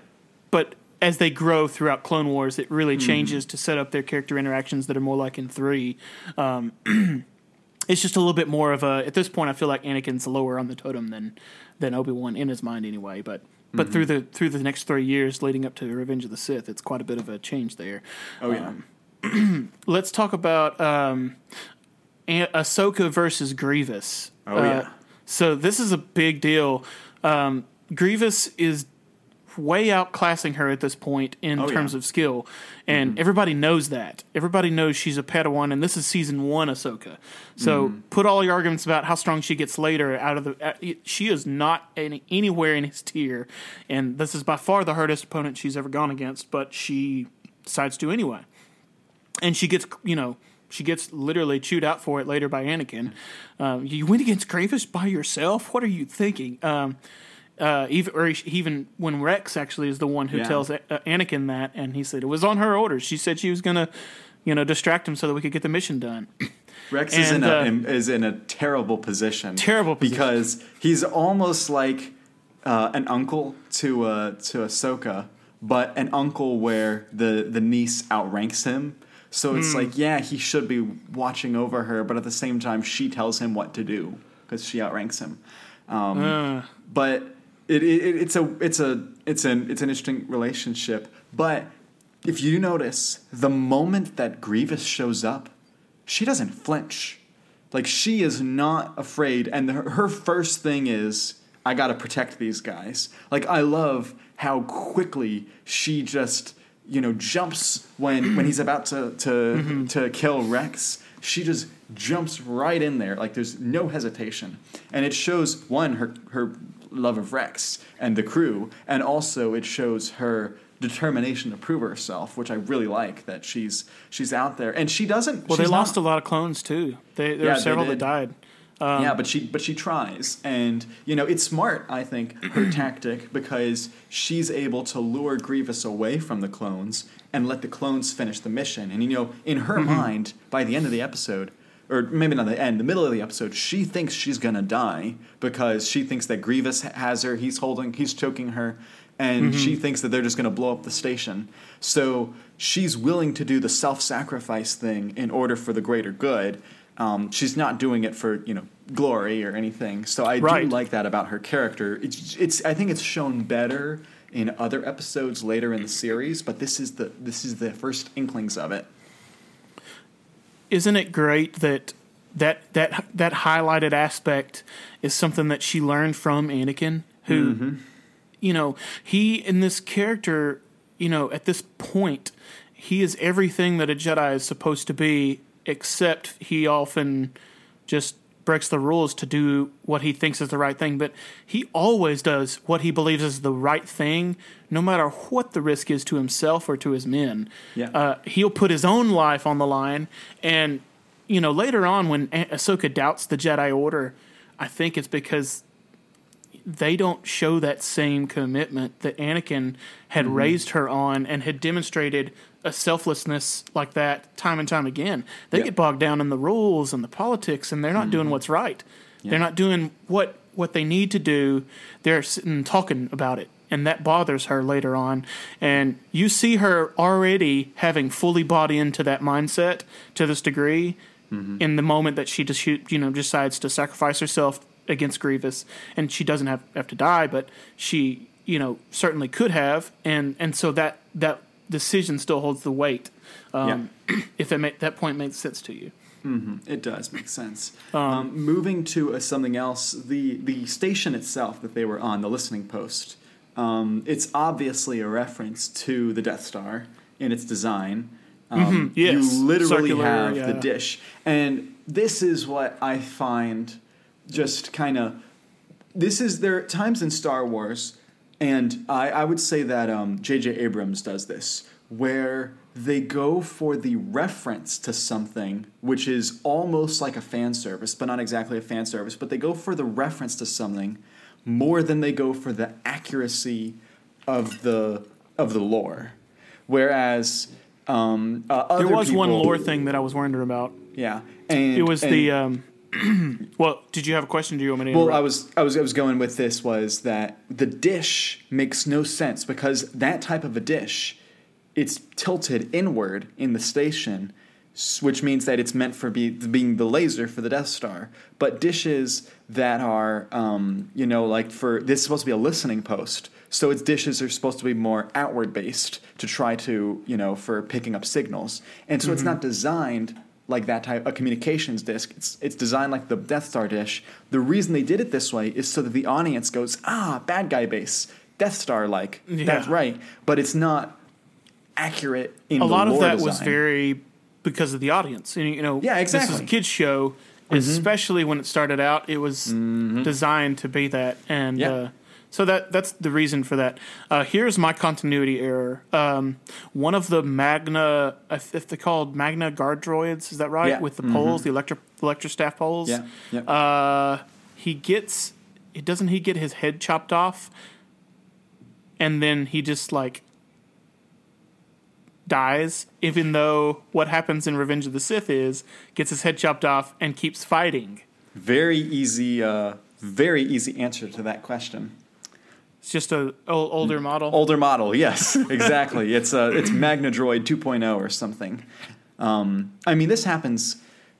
but as they grow throughout Clone Wars, it really mm-hmm. changes to set up their character interactions that are more like in three. Um, it's just a little bit more of a. At this point, I feel like Anakin's lower on the totem than than Obi Wan in his mind anyway, but. But mm-hmm. through the through the next three years leading up to Revenge of the Sith, it's quite a bit of a change there. Oh yeah. Um, Let's talk about um, Ahsoka versus Grievous. Uh, Oh, yeah. So this is a big deal. Um, Grievous is way outclassing her at this point in Oh, yeah. Mm-hmm. terms of skill, and everybody knows that. Everybody knows she's a Padawan, and this is season one Ahsoka. So Mm-hmm. put all your arguments about how strong she gets later out of the. Uh, she is not any, anywhere in his tier, and this is by far the hardest opponent she's ever gone against. But she decides to anyway and she gets you know she gets literally chewed out for it later by Anakin. Um, you went against Grievous by yourself. What are you thinking? Um, uh, even or even when Rex actually is the one who Yeah. tells uh, Anakin that, and he said it was on her orders. She said she was gonna, you know, distract him so that we could get the mission done. Rex is in And, a uh, is in a terrible position. Terrible position. because he's almost like uh, an uncle to uh, to Ahsoka, but an uncle where the the niece outranks him. So it's Hmm. like, yeah, he should be watching over her, but at the same time, she tells him what to do because she outranks him. Um, Uh, but it, it, it's a it's a it's an it's an interesting relationship. But if you notice, the moment that Grievous shows up, she doesn't flinch. Like she is not afraid, and her, her first thing is, "I got to protect these guys." Like I love how quickly she just you know jumps when when he's about to to mm-hmm. to kill Rex. She just jumps right in there, like there's no hesitation, and it shows one her her love of Rex and the crew, and also it shows her determination to prove herself, which I really like that she's she's out there and she doesn't. Well, they lost not- a lot of clones too. They, there Yeah, were several that died. Um, yeah, but she but she tries, and you know it's smart. I think her tactic because she's able to lure Grievous away from the clones and let the clones finish the mission. And you know, in her Mm-hmm. mind, by the end of the episode, or maybe not the end, the middle of the episode, she thinks she's gonna die because she thinks that Grievous has her. He's holding, he's choking her, and Mm-hmm. she thinks that they're just gonna blow up the station. So she's willing to do the self-sacrifice thing in order for the greater good. Um, she's not doing it for you know glory or anything. So I Right. do like that about her character. It's it's I think it's shown better in other episodes later in the series, but this is the this is the first inklings of it. isn't it great that that that that highlighted aspect is something that she learned from Anakin, who, Mm-hmm. you know, he in this character, you know, at this point, he is everything that a Jedi is supposed to be, except he often just breaks the rules to do what he thinks is the right thing. But he always does what he believes is the right thing, no matter what the risk is to himself or to his men. Yeah. Uh, he'll put his own life on the line. And, you know, later on when Ah- Ahsoka doubts the Jedi Order, I think it's because they don't show that same commitment that Anakin had Mm-hmm. raised her on and had demonstrated a selflessness like that time and time again. They Yeah. get bogged down in the rules and the politics and they're not Mm-hmm. doing what's right. They're not doing what what they need to do. They're sitting talking about it. And that bothers her later on. And you see her already having fully bought into that mindset to this degree Mm-hmm. in the moment that she just you know decides to sacrifice herself against Grievous, and she doesn't have have to die, but she you know certainly could have, and and so that that decision still holds the weight. Um, If that that point makes sense to you, It does make sense. Um, moving to uh, something else, the the station itself that they were on, the listening post, um, it's obviously a reference to the Death Star in its design. Um, Yes. You literally Circular, have yeah. the dish, and this is what I find just kind of. This is there are times in Star Wars, and I, I would say that um, J.J. Abrams does this, where they go for the reference to something which is almost like a fan service, but not exactly a fan service, but they go for the reference to something more than they go for the accuracy of the of the lore. Whereas um, uh, other there was one lore thing that I was wondering about. Yeah, and It was and- the um, well. Did you have a question? Do you want me to? Well, interrupt? I was, I was, I was going with this was that the dish makes no sense because that type of a dish, it's tilted inward in the station, which means that it's meant for be, being the laser for the Death Star. But dishes that are, um, you know, like for this is supposed to be a listening post, so its dishes are supposed to be more outward based to try to, you know, for picking up signals, and so it's not designed like that type a communications disk. It's it's designed like the Death Star dish. The reason they did it this way is so that the audience goes, ah, bad guy base, Death Star like. Yeah. That's right. But it's not accurate in a lot of that was very because of the audience. And you know, Yeah, This is a exactly. Mm-hmm. kids show, especially when it started out. It was designed to be that, and Yeah. uh, so that that's the reason for that. Uh, here's my continuity error. Um, one of the Magna, if if they're called Magna guard droids, is that right? Yeah. With the poles, the electro electro staff poles. Yeah. Yeah. Uh, he gets. It doesn't he get his head chopped off, and then he just like dies, even though what happens in Revenge of the Sith is gets his head chopped off and keeps fighting. very easy, uh, very easy answer to that question. It's just a older model. Older model, yes, exactly. it's uh, it's Magna Droid 2.0 or something. Um, I mean, this happens,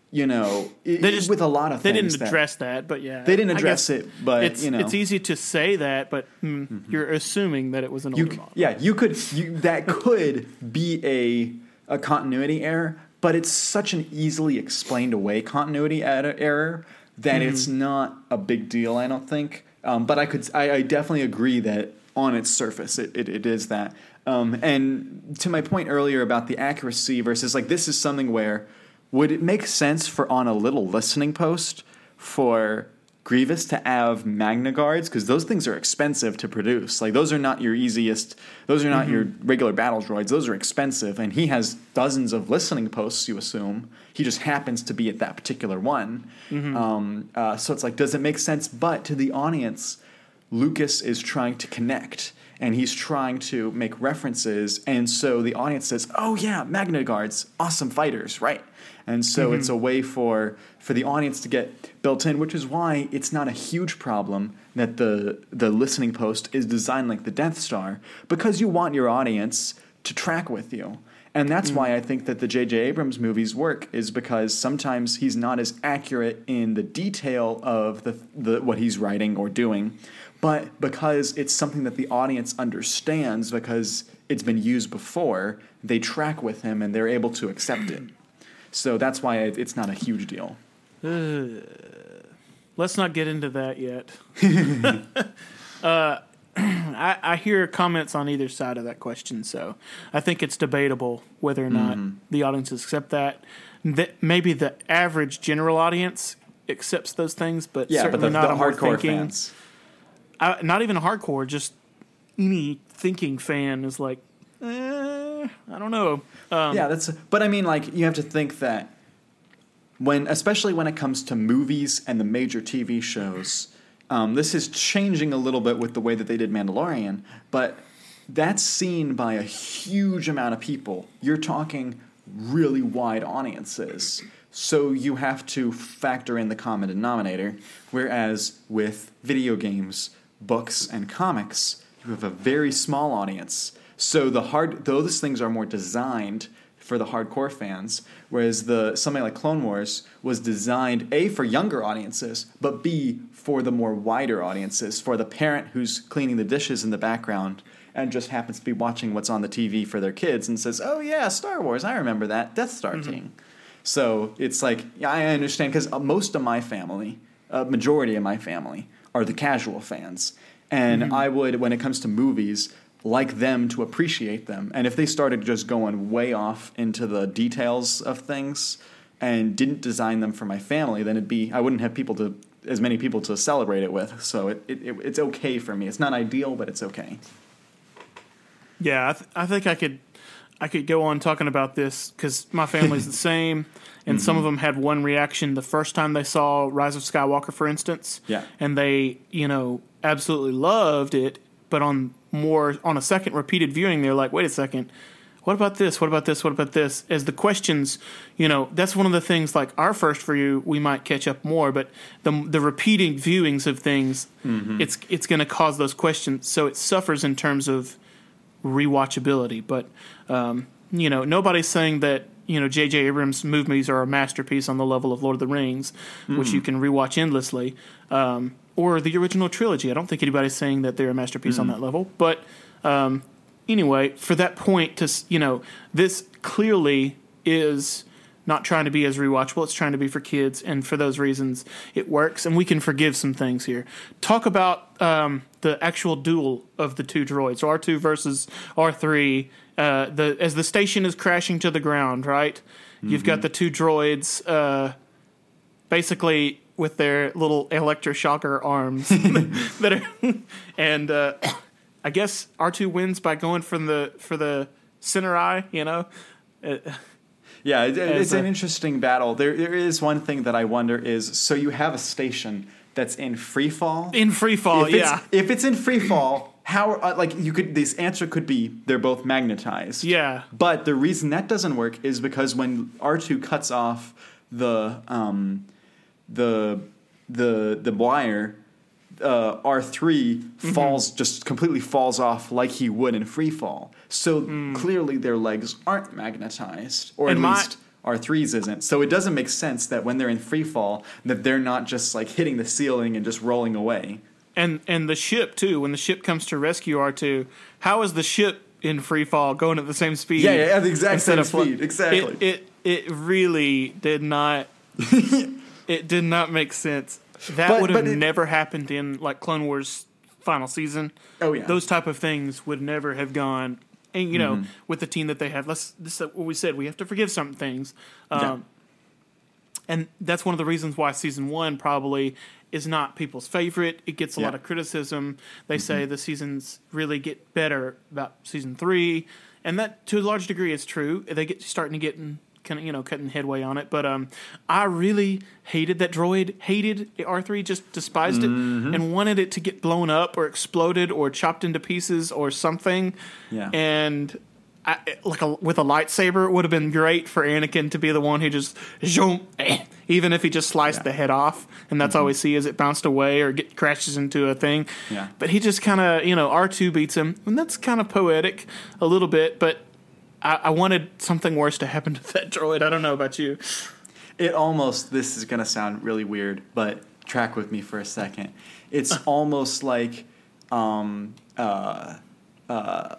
you know, They just- with a lot of they things. didn't address that, but yeah, They didn't address it, but it's you know, it's easy to say that, but mm, you're assuming that it was an older c- model. yeah, you could you, that could be a a continuity error, but it's such an easily explained away continuity error that Mm-hmm. it's not a big deal. I don't think. Um, but I could I, I definitely agree that on its surface it, it, it is that. Um, and to my point earlier about the accuracy versus like this is something where would it make sense for on a little listening post for Grievous to have Magna Guards because those things are expensive to produce. Like those are not your easiest. Those are not your regular battle droids. Those are expensive, and he has dozens of listening posts. You assume he just happens to be at that particular one. Um, uh, so it's like, does it make sense? But to the audience, Lucas is trying to connect and he's trying to make references. And so the audience says, Oh, yeah, Magna Guards, awesome fighters, right? And so mm-hmm. it's a way for, for the audience to get built in, which is why it's not a huge problem that the, the listening post is designed like the Death Star, because you want your audience to track with you. And that's why mm. I think that the J.J. Abrams movies work, is because sometimes he's not as accurate in the detail of the, the what he's writing or doing, but because it's something that the audience understands because it's been used before, they track with him and they're able to accept it. So that's why it's not a huge deal. Let's not get into that yet. uh, I, I hear comments on either side of that question, so I think it's debatable whether or not Mm-hmm. the audiences accept that. that. Maybe the average general audience accepts those things, but Yeah, but certainly the, not the a hardcore thinking, fans. Not even hardcore, just any thinking fan is like, eh, I don't know. Um, yeah, that's. But I mean, like, you have to think that when, especially when it comes to movies and the major TV shows, um, this is changing a little bit with the way that they did Mandalorian, but that's seen by a huge amount of people. You're talking really wide audiences. So you have to factor in the common denominator. Whereas with video games, books, and comics, you have a very small audience. So the hard those things are more designed for the hardcore fans, whereas the something like Clone Wars was designed a for younger audiences, but b for the more wider audiences, for the parent who's cleaning the dishes in the background and just happens to be watching what's on the TV for their kids and says, "Oh yeah, Star Wars, I remember that Death Star mm-hmm. team." So it's like yeah, I understand because most of my family, a majority of my family, are the casual fans, and hmm. I would, when it comes to movies, like them to appreciate them. And if they started just going way off into the details of things and didn't design them for my family, then it'd be I wouldn't have people to as many people to celebrate it with. So it, it, it it's okay for me. It's not ideal, but it's okay. Yeah, I, th- I think I could I could go on talking about this because my family's the same, and some of Mm-hmm. them had one reaction the first time they saw Rise of Skywalker, for instance. Yeah. and they you know absolutely loved it, but on more on a second repeated viewing, they're like, wait a second. What about this? What about this? What about this? As the questions, you know, that's one of the things. Like our first for you, we might catch up more, but the the repeating viewings of things, it's it's going to cause those questions. So it suffers in terms of rewatchability. But um, you know, nobody's saying that you know J.J. Abrams' movies are a masterpiece on the level of Lord of the Rings, which you can rewatch endlessly, um, or the original trilogy. I don't think anybody's saying that they're a masterpiece on that level. But um, anyway, for that point, to you know, this clearly is not trying to be as rewatchable. It's trying to be for kids, and for those reasons, it works. And we can forgive some things here. Talk about um, the actual duel of the two droids, R two versus R three. Uh, the as the station is crashing to the ground, right? You've got the two droids, uh, basically with their little electroshocker arms that are, and uh, I guess R two wins by going from the for the center eye. You know, Uh, Yeah, it, it's a- an interesting battle. There, there is one thing that I wonder is so you have a station that's in free fall. in free fall. if it's, yeah, if it's in free fall, how uh, like you could this answer could be they're both magnetized. Yeah. But the reason that doesn't work is because when R two cuts off the um, the the the wire, uh, R 3 Mm-hmm. falls just completely falls off like he would in free fall. So clearly their legs aren't magnetized, or Mm. And at my- least R 3's isn't. So it doesn't make sense that when they're in free fall that they're not just like hitting the ceiling and just rolling away. and and the ship too. When the ship comes to rescue R two, how is the ship in free fall going at the same speed? Yeah, yeah, at the exact same of speed, exactly. It it, it really did not. it did not make sense. That would have never happened in like Clone Wars final season. Oh, yeah. those type of things would never have gone. And you know, Mm-hmm. with the team that they have, let's this is what we said. We have to forgive some things. Um, and that's one of the reasons why season one probably is not people's favorite. It gets a Yeah. lot of criticism. They say the seasons really get better about season three, and that to a large degree is true. They get starting to get in, kind of you know cutting headway on it. But um, I really hated that droid. Hated R three. Just despised it and wanted it to get blown up or exploded or chopped into pieces or something. Yeah. And I, like a, with a lightsaber, it would have been great for Anakin to be the one who just zoom, eh, even if he just sliced Yeah. the head off, and that's all we see as it bounced away or get crashes into a thing. Yeah. But he just kind of, you know, R two beats him, and that's kind of poetic a little bit. But I, I wanted something worse to happen to that droid. I don't know about you. It almost, this is going to sound really weird, but track with me for a second. It's almost like um, uh, uh,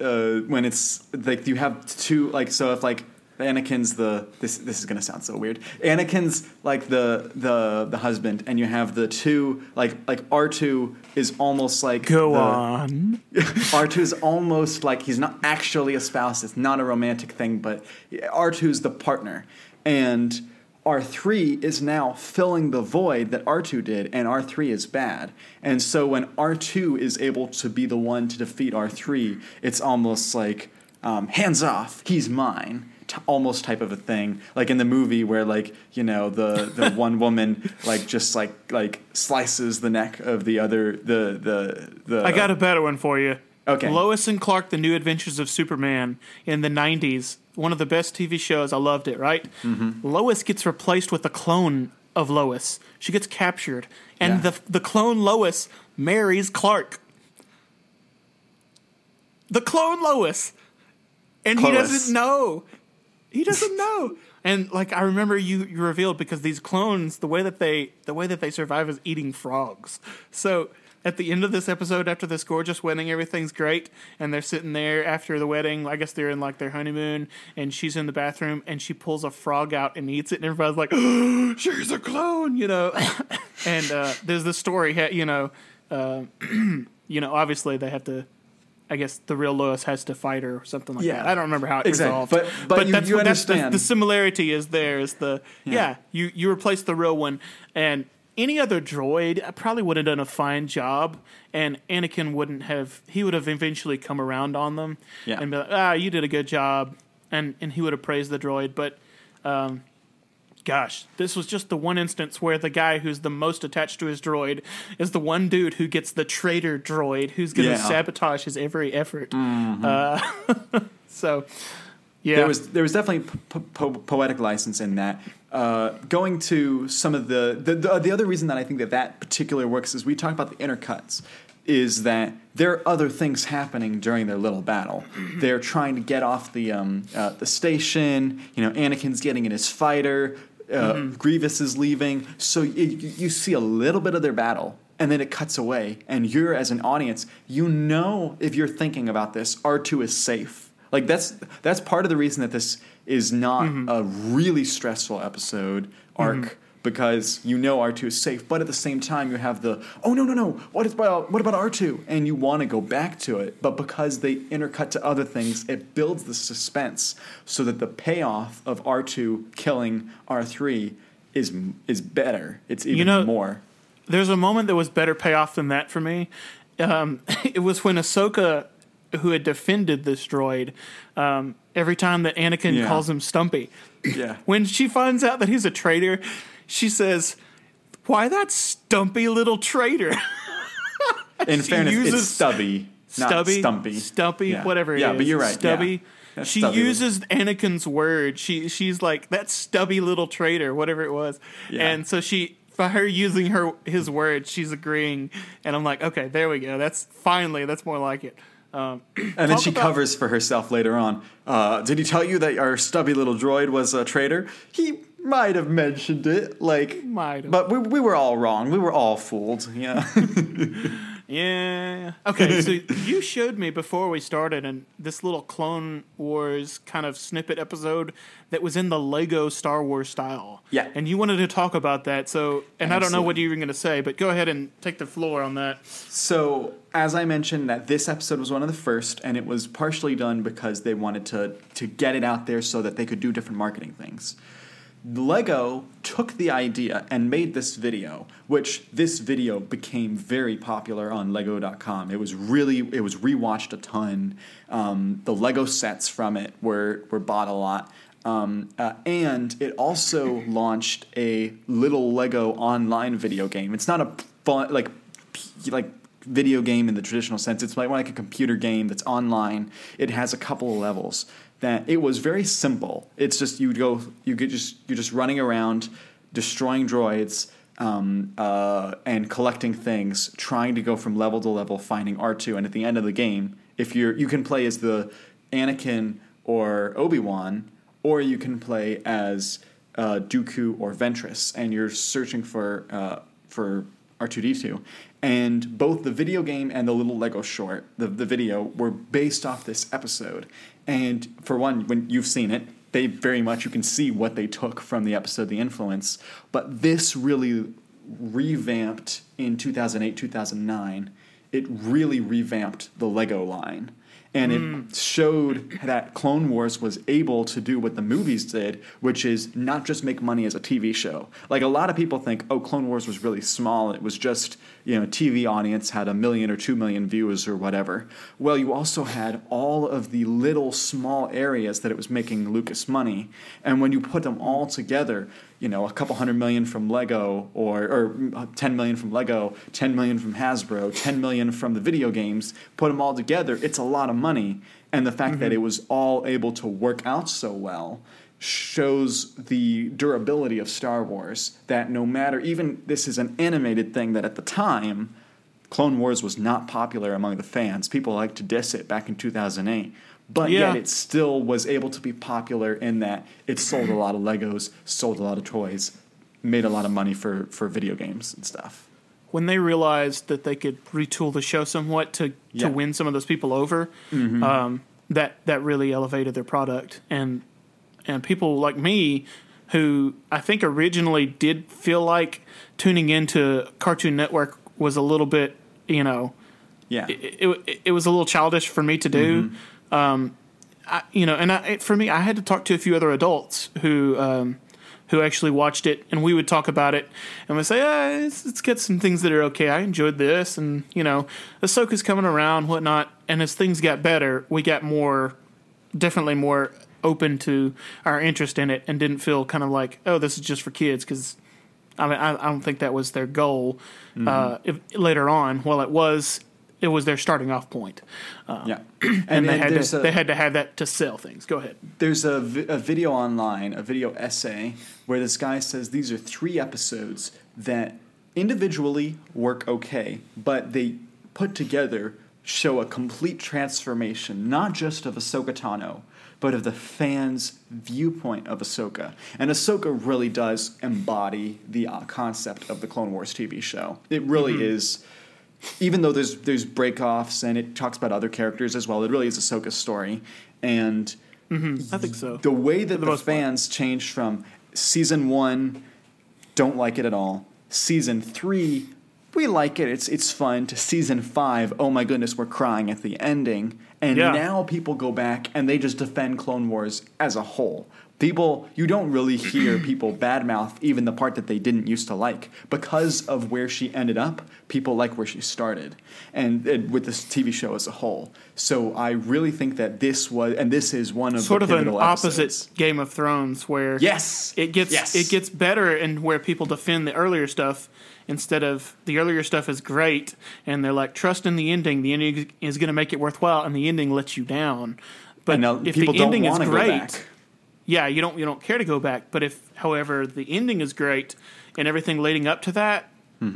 uh, when it's like you have two, like, so if like Anakin's the, this, this is going to sound so weird. Anakin's like the, the, the husband, and you have the two, like, like R2 is almost like. Go the- on. R2 is almost like he's not actually a spouse. It's not a romantic thing, but R2 is the partner. And R3 is now filling the void that R2 did, and R3 is bad. And so when R2 is able to be the one to defeat R3, it's almost like um, hands off, he's mine. T- almost type of a thing like in the movie where like you know the the one woman like just like like slices the neck of the other the the the I got a better one for you. Okay. Lois and Clark: The New Adventures of Superman in the '90s. One of the best TV shows. I loved it. Right. Mm-hmm. Lois gets replaced with a clone of Lois. She gets captured, and Yeah. the the clone Lois marries Clark. The clone Lois, and he doesn't know. He doesn't know. And like I remember you you revealed because these clones the way that they the way that they survive is eating frogs. So at the end of this episode after this gorgeous wedding everything's great and they're sitting there after the wedding I guess they're in like their honeymoon and she's in the bathroom and she pulls a frog out and eats it and everybody's like she's a clone you know and uh, there's the story you know uh, you know obviously they have to I guess the real Lois has to fight her or something like Yeah. that. I don't remember how it Exactly. resolved. But- but you- that's, you that's the, understand. the similarity is there is the yeah. Yeah. you you replace the real one and any other droid I probably would have done a fine job and Anakin wouldn't have he would have eventually come around on them Yeah. and be like ah you did a good job and and he would have praised the droid but um gosh this was just the one instance where the guy who's the most attached to his droid is the one dude who gets the traitor droid who's going to Yeah. Mm-hmm. sabotage his every effort uh, so yeah There was there was definitely po- po- poetic license in that. Uh, going to some of the, the the the other reason that I think that that particular works is we talk about the intercuts. Is that there are other things happening during their little battle? They're trying to get off the um, uh, the station. You know, Anakin's getting in his fighter. Uh, mm-hmm. Grievous is leaving. So y- you see a little bit of their battle, and then it cuts away. And you're as an audience, you know if you're thinking about this, R two is safe. Like that's that's part of the reason that this is not mm-hmm. a really stressful episode arc mm-hmm. Because you know R two is safe, but at the same time you have the oh no no no what about what about R two and you want to go back to it, but because they intercut to other things, it builds the suspense so that the payoff of R two killing R three is is better. It's even know- more. There's a moment that was better payoff than that for me. Um, it was when Ahsoka, who had defended this droid, um, every time that Anakin Yeah. calls him Stumpy, Yeah. when she finds out that he's a traitor, she says, "Why that stumpy little traitor?" In fairness, it's stubby, not Stubby, stumpy. Stumpy, Yeah. whatever. it Yeah, is. but you're right, Stubby. yeah. That's She stubby. uses Anakin's word. She she's like that stubby little traitor, whatever it was. Yeah. And so she, by her using her his word, she's agreeing. And I'm like, okay, there we go. That's finally that's more like it. Um, And then she about- covers for herself later on. Uh, did he tell you that our stubby little droid was a traitor? He might have mentioned it, like, Might have. but we, we were all wrong. We were all fooled. Yeah, yeah. Okay. so you showed me before we started, and this little Clone Wars kind of snippet episode that was in the Lego Star Wars style. Yeah. And you wanted to talk about that. So, and I don't know what Absolutely. you were going to say, but go ahead and take the floor on that. So, as I mentioned, that this episode was one of the first, and it was partially done because they wanted to to get it out there so that they could do different marketing things. Lego took the idea and made this video, which this video became very popular on Lego.com. It was really it was rewatched a ton. Um, the Lego sets from it were were bought a lot. Um, uh, and it also launched a little Lego online video game. It's not a fun like like video game in the traditional sense. It's like like a computer game that's online. It has a couple of levels. That it was very simple. It's just you go you get just you're just running around destroying droids. Um, uh, and collecting things, trying to go from level to level, finding R two, and at the end of the game, if you're you can play as the Anakin or Obi Wan, or you can play as uh, Dooku or Ventress, and you're searching for uh, for R2D2. And both the video game and the little Lego short, the, the video, were based off this episode. And for one, when you've seen it, they very much, you can see what they took from the episode, the influence. But this really revamped in 2008, 2009. It really revamped the Lego line and it mm. showed that Clone Wars was able to do what the movies did, which is not just make money as a TV show. Like a lot of people think, oh, Clone Wars was really small. It was just you know TV audience had a million or two million viewers or whatever. Well, you also had all of the little small areas that it was making Lucas money, and when you put them all together, you know, a couple hundred million from Lego, or or uh, ten million from Lego, ten million from Hasbro, ten million from the video games. Put them all together, it's a lot of money. And the fact that mm-hmm. it was all able to work out so well shows the durability of Star Wars. That no matter, even this is an animated thing that at the time, Clone Wars was not popular among the fans. People liked to diss it back in 2008. But Yeah. yet it still was able to be popular in that it sold a lot of Legos, sold a lot of toys, made a lot of money for, for video games and stuff. when they realized that they could retool the show somewhat to, Yeah. to win some of those people over, um, that that really elevated their product and and people like me who I think originally did feel like tuning into Cartoon Network was a little bit you know Yeah. it, it, it was a little childish for me to do. Um, I, you know, and I, it, for me, I had to talk to a few other adults who um, who actually watched it, and we would talk about it, and we say, ah, it's, it's got some things that are okay. I enjoyed this, and you know, Ahsoka's coming around, whatnot. And as things got better, we got more, definitely more open to our interest in it, and didn't feel kind of like, oh, this is just for kids, because I mean, I, I don't think that was their goal. Uh, if, later on, well, it was. It was their starting off point, yeah. and, And, they had to a, they had to have that to sell things. Go ahead. there's a, vi- a video online, a video essay, where this guy says these are three episodes that individually work okay, but they put together show a complete transformation, not just of Ahsoka Tano, but of the fans' viewpoint of Ahsoka. And Ahsoka really does embody the uh, concept of the Clone Wars TV show. It really is even though there's there's breakoffs and it talks about other characters as well, it really is Ahsoka's story. And I think so. the way that the, part. fans changed from season one, don't like it at all. Season three, we like it. It's it's fun. To season five, oh my goodness, we're crying at the ending. And Yeah. now people go back and they just defend Clone Wars as a whole. People, you don't really hear people badmouth even the part that they didn't used to like because of where she ended up. People like where she started, and, and with this TV show as a whole. So I really think that this was, and this is one of Sort the of an opposite episodes. Game of Thrones, where Yes, it gets Yes. it gets better, and where people defend the earlier stuff instead of the earlier stuff is great, and they're like trust in the ending. The ending is going to make it worthwhile, and the ending lets you down. But if the ending is great, yeah, you don't you don't care to go back. But if, however, the ending is great and everything leading up to that is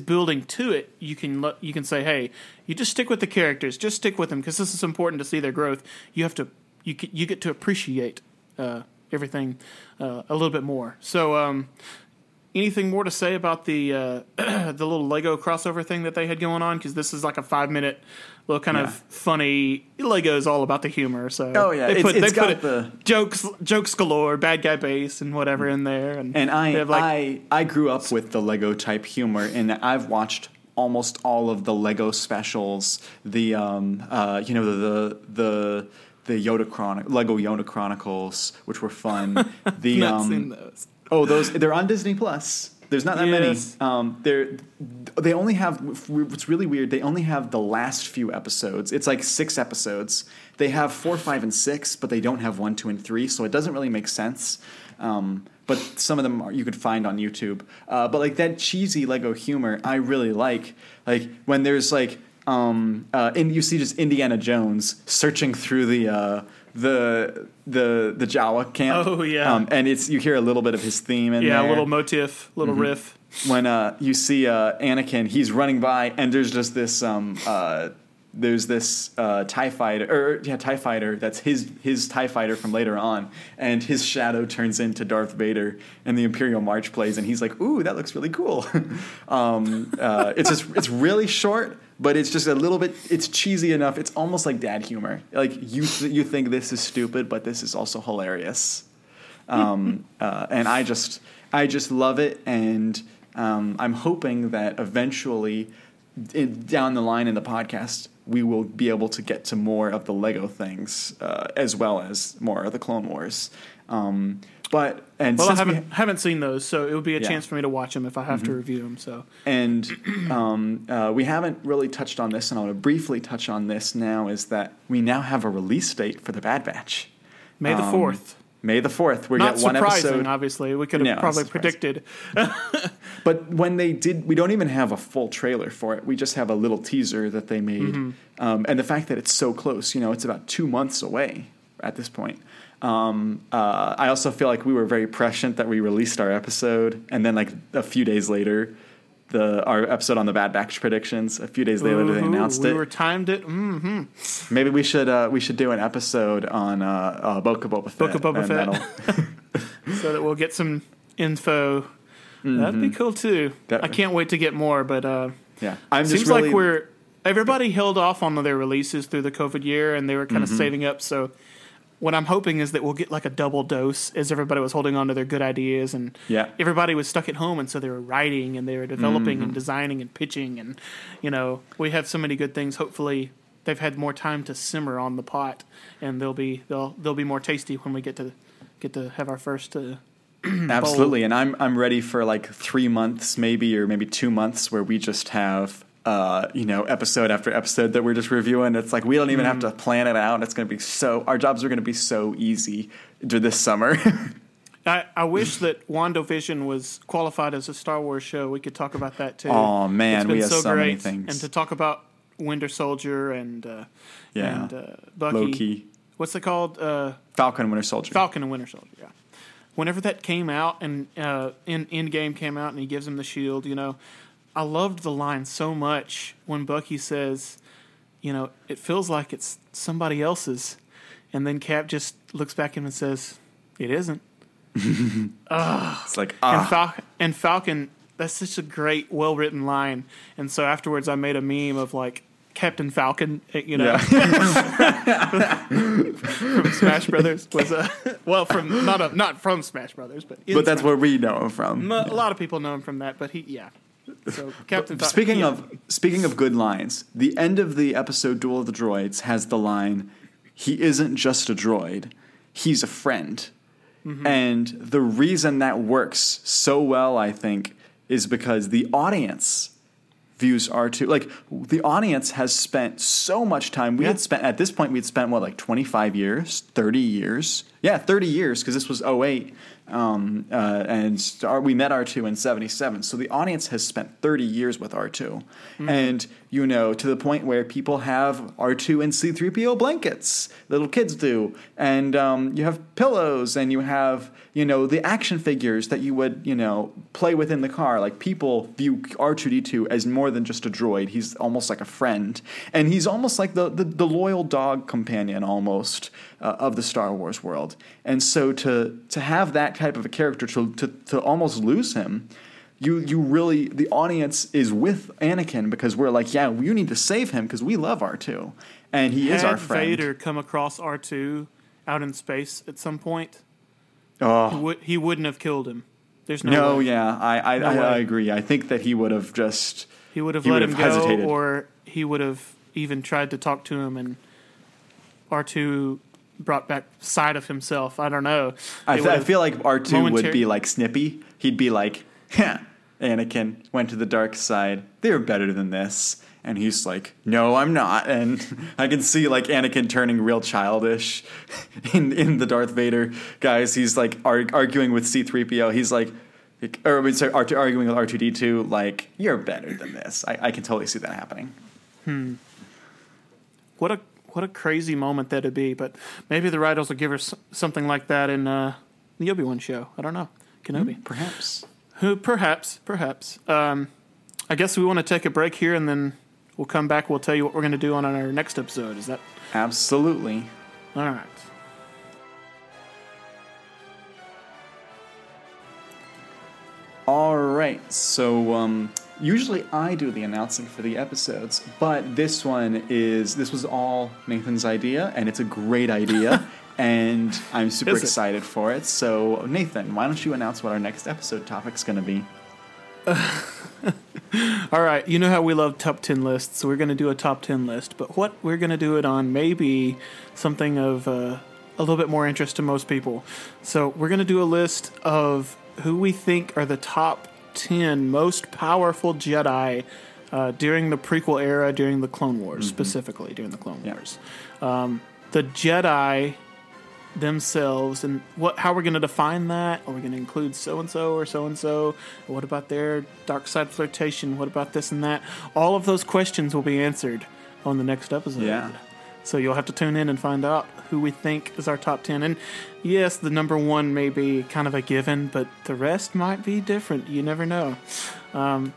Mm-hmm. building to it, you can lo- you can say, hey, you just stick with the characters, just stick with them because this is important to see their growth. You have to you get- you get to appreciate uh, everything uh, a little bit more. So. Um, Anything more to say about the uh, the little Lego crossover thing that they had going on? Because this is like a five minute little kind Yeah. of funny. Lego is all about the humor. So Oh, yeah. they put it's they put got it- the- jokes jokes galore, bad guy base and whatever in there. And, And I, like, I, I grew up with the Lego type humor, and I've watched almost all of the Lego specials. The, um, uh, you know, the the the Yoda Chron- Lego Yoda Chronicles, which were fun. The um, seen those. Oh, those they're on Disney Plus. There's not that Yes. many. Um, they're they only have. What's really weird? They only have the last few episodes. It's like six episodes. They have four, five, and six, but they don't have one, two, and three. So it doesn't really make sense. Um, but some of them are, you could find on YouTube. Uh, but like that cheesy Lego humor, I really like. Like when there's like um, uh, and you see just Indiana Jones searching through the uh, the the the Jawa camp. Oh, yeah. um, and it's you hear a little bit of his theme in Yeah, a there. little motif, little Mm-hmm. riff. when uh, you see uh, Anakin, he's running by, and there's just this um, uh, there's this uh, Tie fighter, or yeah, Tie fighter. That's his his Tie fighter from later on, and his shadow turns into Darth Vader, and the Imperial March plays, and he's like, "Ooh, that looks really cool." um, uh, it's just it's really short, but it's just a little bit. It's cheesy enough. It's almost like dad humor. Like you th- you think this is stupid, but this is also hilarious um, uh, and I just I just love it, and um, I'm hoping that eventually, in, down the line in the podcast, we will be able to get to more of the Lego things uh, as well as more of the Clone Wars. Um, but and Well, I since we haven't haven't seen those, so it would be a Yeah. Mm-hmm. chance for me to watch them if I have to review them. So and um, uh, we haven't really touched on this, and I want to briefly touch on this now. Is that we now have a release date for the Bad Batch? May the Um, fourth. May the fourth. We Not get one surprising, episode. obviously. We could have No, probably predicted. But when they did, we don't even have a full trailer for it. We just have a little teaser that they made, um, and the fact that it's so close. You know, it's about two months away at this point. Um, uh, I also feel like we were very prescient that we released our episode, and then like a few days later, the our episode on the Bad Batch predictions. A few days later, they announced we it. were timed it. hmm Maybe we should uh, we should do an episode on uh, uh, Book of Boba Fett. Book of Boba Fett. so that we'll get some info. That'd be cool too. Mm-hmm. That- I can't wait to get more, but uh, yeah, I'm just seems really, like we're everybody held off on their releases through the COVID year, and they were kind Mm-hmm. of saving up. So what I'm hoping is that we'll get like a double dose, as everybody was holding on to their good ideas, and Yeah. everybody was stuck at home, and so they were writing and they were developing Mm-hmm. and designing and pitching, and you know we have so many good things. Hopefully. They've had more time to simmer on the pot, and they'll be they'll they'll be more tasty when we get to get to have our first uh, Absolutely, and I'm I'm ready for like three months, maybe or maybe two months, where we just have uh, you know episode after episode that we're just reviewing. It's like we don't even have to plan it out. It's going to be so our jobs are going to be so easy this summer. I, I wish that WandaVision was qualified as a Star Wars show. We could talk about that too. Oh man, we have so many great. things. And to talk about Winter Soldier and uh, Yeah. and uh, Bucky. Loki, What's it called? Uh, Falcon, and Winter Soldier. Falcon and Winter Soldier. Yeah. Whenever that came out and uh, in Endgame came out and he gives him the shield, you know, I loved the line so much when Bucky says, you know, it feels like it's somebody else's, and then Cap just looks back at him and says, "It isn't." It's like and, ah, Fal- and Falcon, that's such a great, well written line. And so afterwards, I made a meme of like Captain Falcon, eh, you know, from Smash Brothers was a well from not a, not from Smash Brothers, but but that's Smash- where we know him from. a lot of people know him from that. But he, yeah. So Captain. Fal- Speaking yeah. of speaking of good lines, the end of the episode Duel of the Droids has the line, "He isn't just a droid, he's a friend." Mm-hmm. And the reason that works so well, I think, is because the audience views R2 like the audience has spent so much time. We Yeah. had spent at this point we'd spent what like 25 years, 30 years. Yeah, 30 years because this was 08. Um, uh, and our, we met R2 in 77. So the audience has spent 30 years with R2. And, you know, to the point where people have R2 and C3PO blankets, little kids do. And um, you have pillows and you have, you know, the action figures that you would, you know, play with in the car. Like people view R2D2 as more than just a droid. He's almost like a friend. And he's almost like the, the, the loyal dog companion almost uh, of the Star Wars world. And so to, to have that type of a character, to, to, to almost lose him, you, you really, the audience is with Anakin because we're like, yeah, you need to save him because we love R2. And he is Had our friend. Vader come across R two out in space at some point, he, Oh, would, he wouldn't have killed him. There's no, no, way. yeah, I, I, No I, I agree. I think that he would have just. He would have He let would him have go, hesitated. or he would have even tried to talk to him, and R two brought back side of himself. I don't know. I, fe- I feel like R2 would be like Snippy. He'd be like, "Huh, Anakin went to the dark side. They're better than this. And he's like, no, I'm not. And I can see like Anakin turning real childish in, in the Darth Vader guise. He's like arg- arguing with C3PO. He's like, or I mean, sorry, R2, arguing with R2D2, like, you're better than this. I, I can totally see that happening. Hmm. What a what a crazy moment that'd be. But maybe the writers will give us something like that in uh, the Obi Wan show. I don't know. Kenobi. Perhaps. Who? Perhaps. Perhaps. Um, I guess we want to take a break here, and then we'll come back. We'll tell you what we're going to do on our next episode. Is that Absolutely. all right? All right. So um, usually I do the announcing for the episodes, but this one is this was all Nathan's idea, and it's a great idea, and I'm super Is it? excited for it. So Nathan, why don't you announce what our next episode topic's going to be? All right, you know how we love top 10 lists, so we're going to do a top 10 list, but what we're going to do it on maybe something of uh, a little bit more interest to most people. So we're going to do a list of who we think are the top 10 most powerful Jedi uh, during the prequel era, during the Clone Wars, specifically during the Clone Yeah. Wars. Um, the Jedi themselves and what how we're going to define that are we going to include so and so or so and so what about their dark side flirtation what about this and that all of those questions will be answered on the next episode Yeah. So you'll have to tune in and find out who we think is our top 10 and yes the number one may be kind of a given but the rest might be different you never know Um,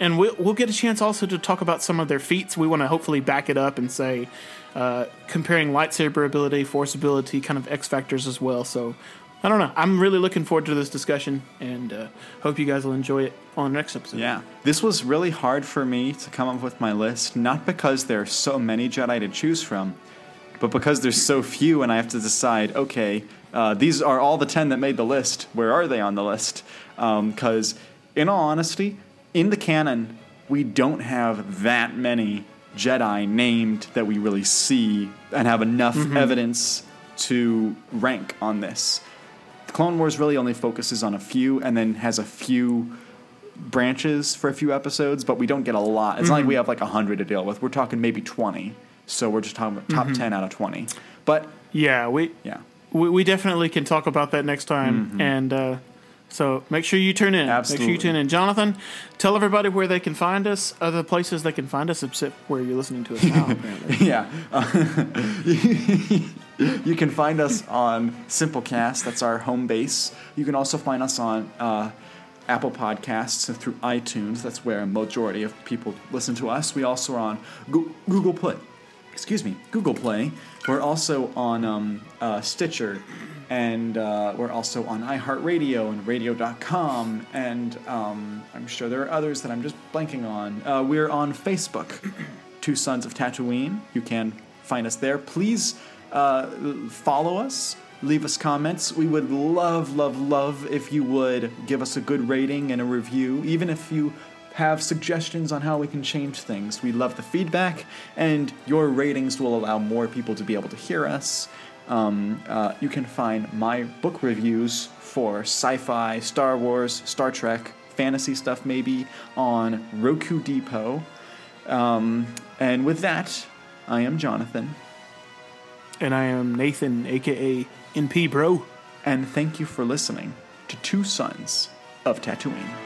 and we'll, we'll get a chance also to talk about some of their feats. We want to hopefully back it up and say, uh, comparing lightsaber ability, force ability, kind of X factors as well. So I don't know. I'm really looking forward to this discussion and uh, hope you guys will enjoy it on the next episode. Yeah. This was really hard for me to come up with my list, not because there are so many Jedi to choose from, but because there's so few and I have to decide, okay, uh, these are all the 10 that made the list. Where are they on the list? Because, in all honesty, in the canon, we don't have that many Jedi named that we really see and have enough evidence to rank on this. Clone Wars really only focuses on a few and then has a few branches for a few episodes, but we don't get a lot. It's not like we mm-hmm. have like 100 to deal with. We're talking maybe 20. So we're just talking about top mm-hmm. 10 out of 20. But Yeah, we, yeah, we, we definitely can talk about that next time. Mm-hmm. And uh, so make sure you tune in. Make sure you tune in. Jonathan, tell everybody where they can find us, other places they can find us, except where you're listening to us now, apparently. yeah. you can find us on Simplecast. That's our home base. You can also find us on uh, Apple Podcasts and through iTunes. That's where a majority of people listen to us. We also are on Google Play. Excuse me, Google Play. We're also on um, uh, Stitcher, and uh, we're also on iHeartRadio and Radio.com, and um, I'm sure there are others that I'm just blanking on. Uh, we're on Facebook, Two Sons of Tatooine. You can find us there. Please uh, follow us. Leave us comments. We would love, love, love if you would give us a good rating and a review, even if you have suggestions on how we can change things. We love the feedback, and your ratings will allow more people to be able to hear us. Um, uh, you can find my book reviews for sci fi, Star Wars, Star Trek, fantasy stuff maybe on Roqoo Depot. Um, and with that, I am Jonathan, and I am Nathan, aka NP Bro. and thank you for listening to Two Sons of Tatooine.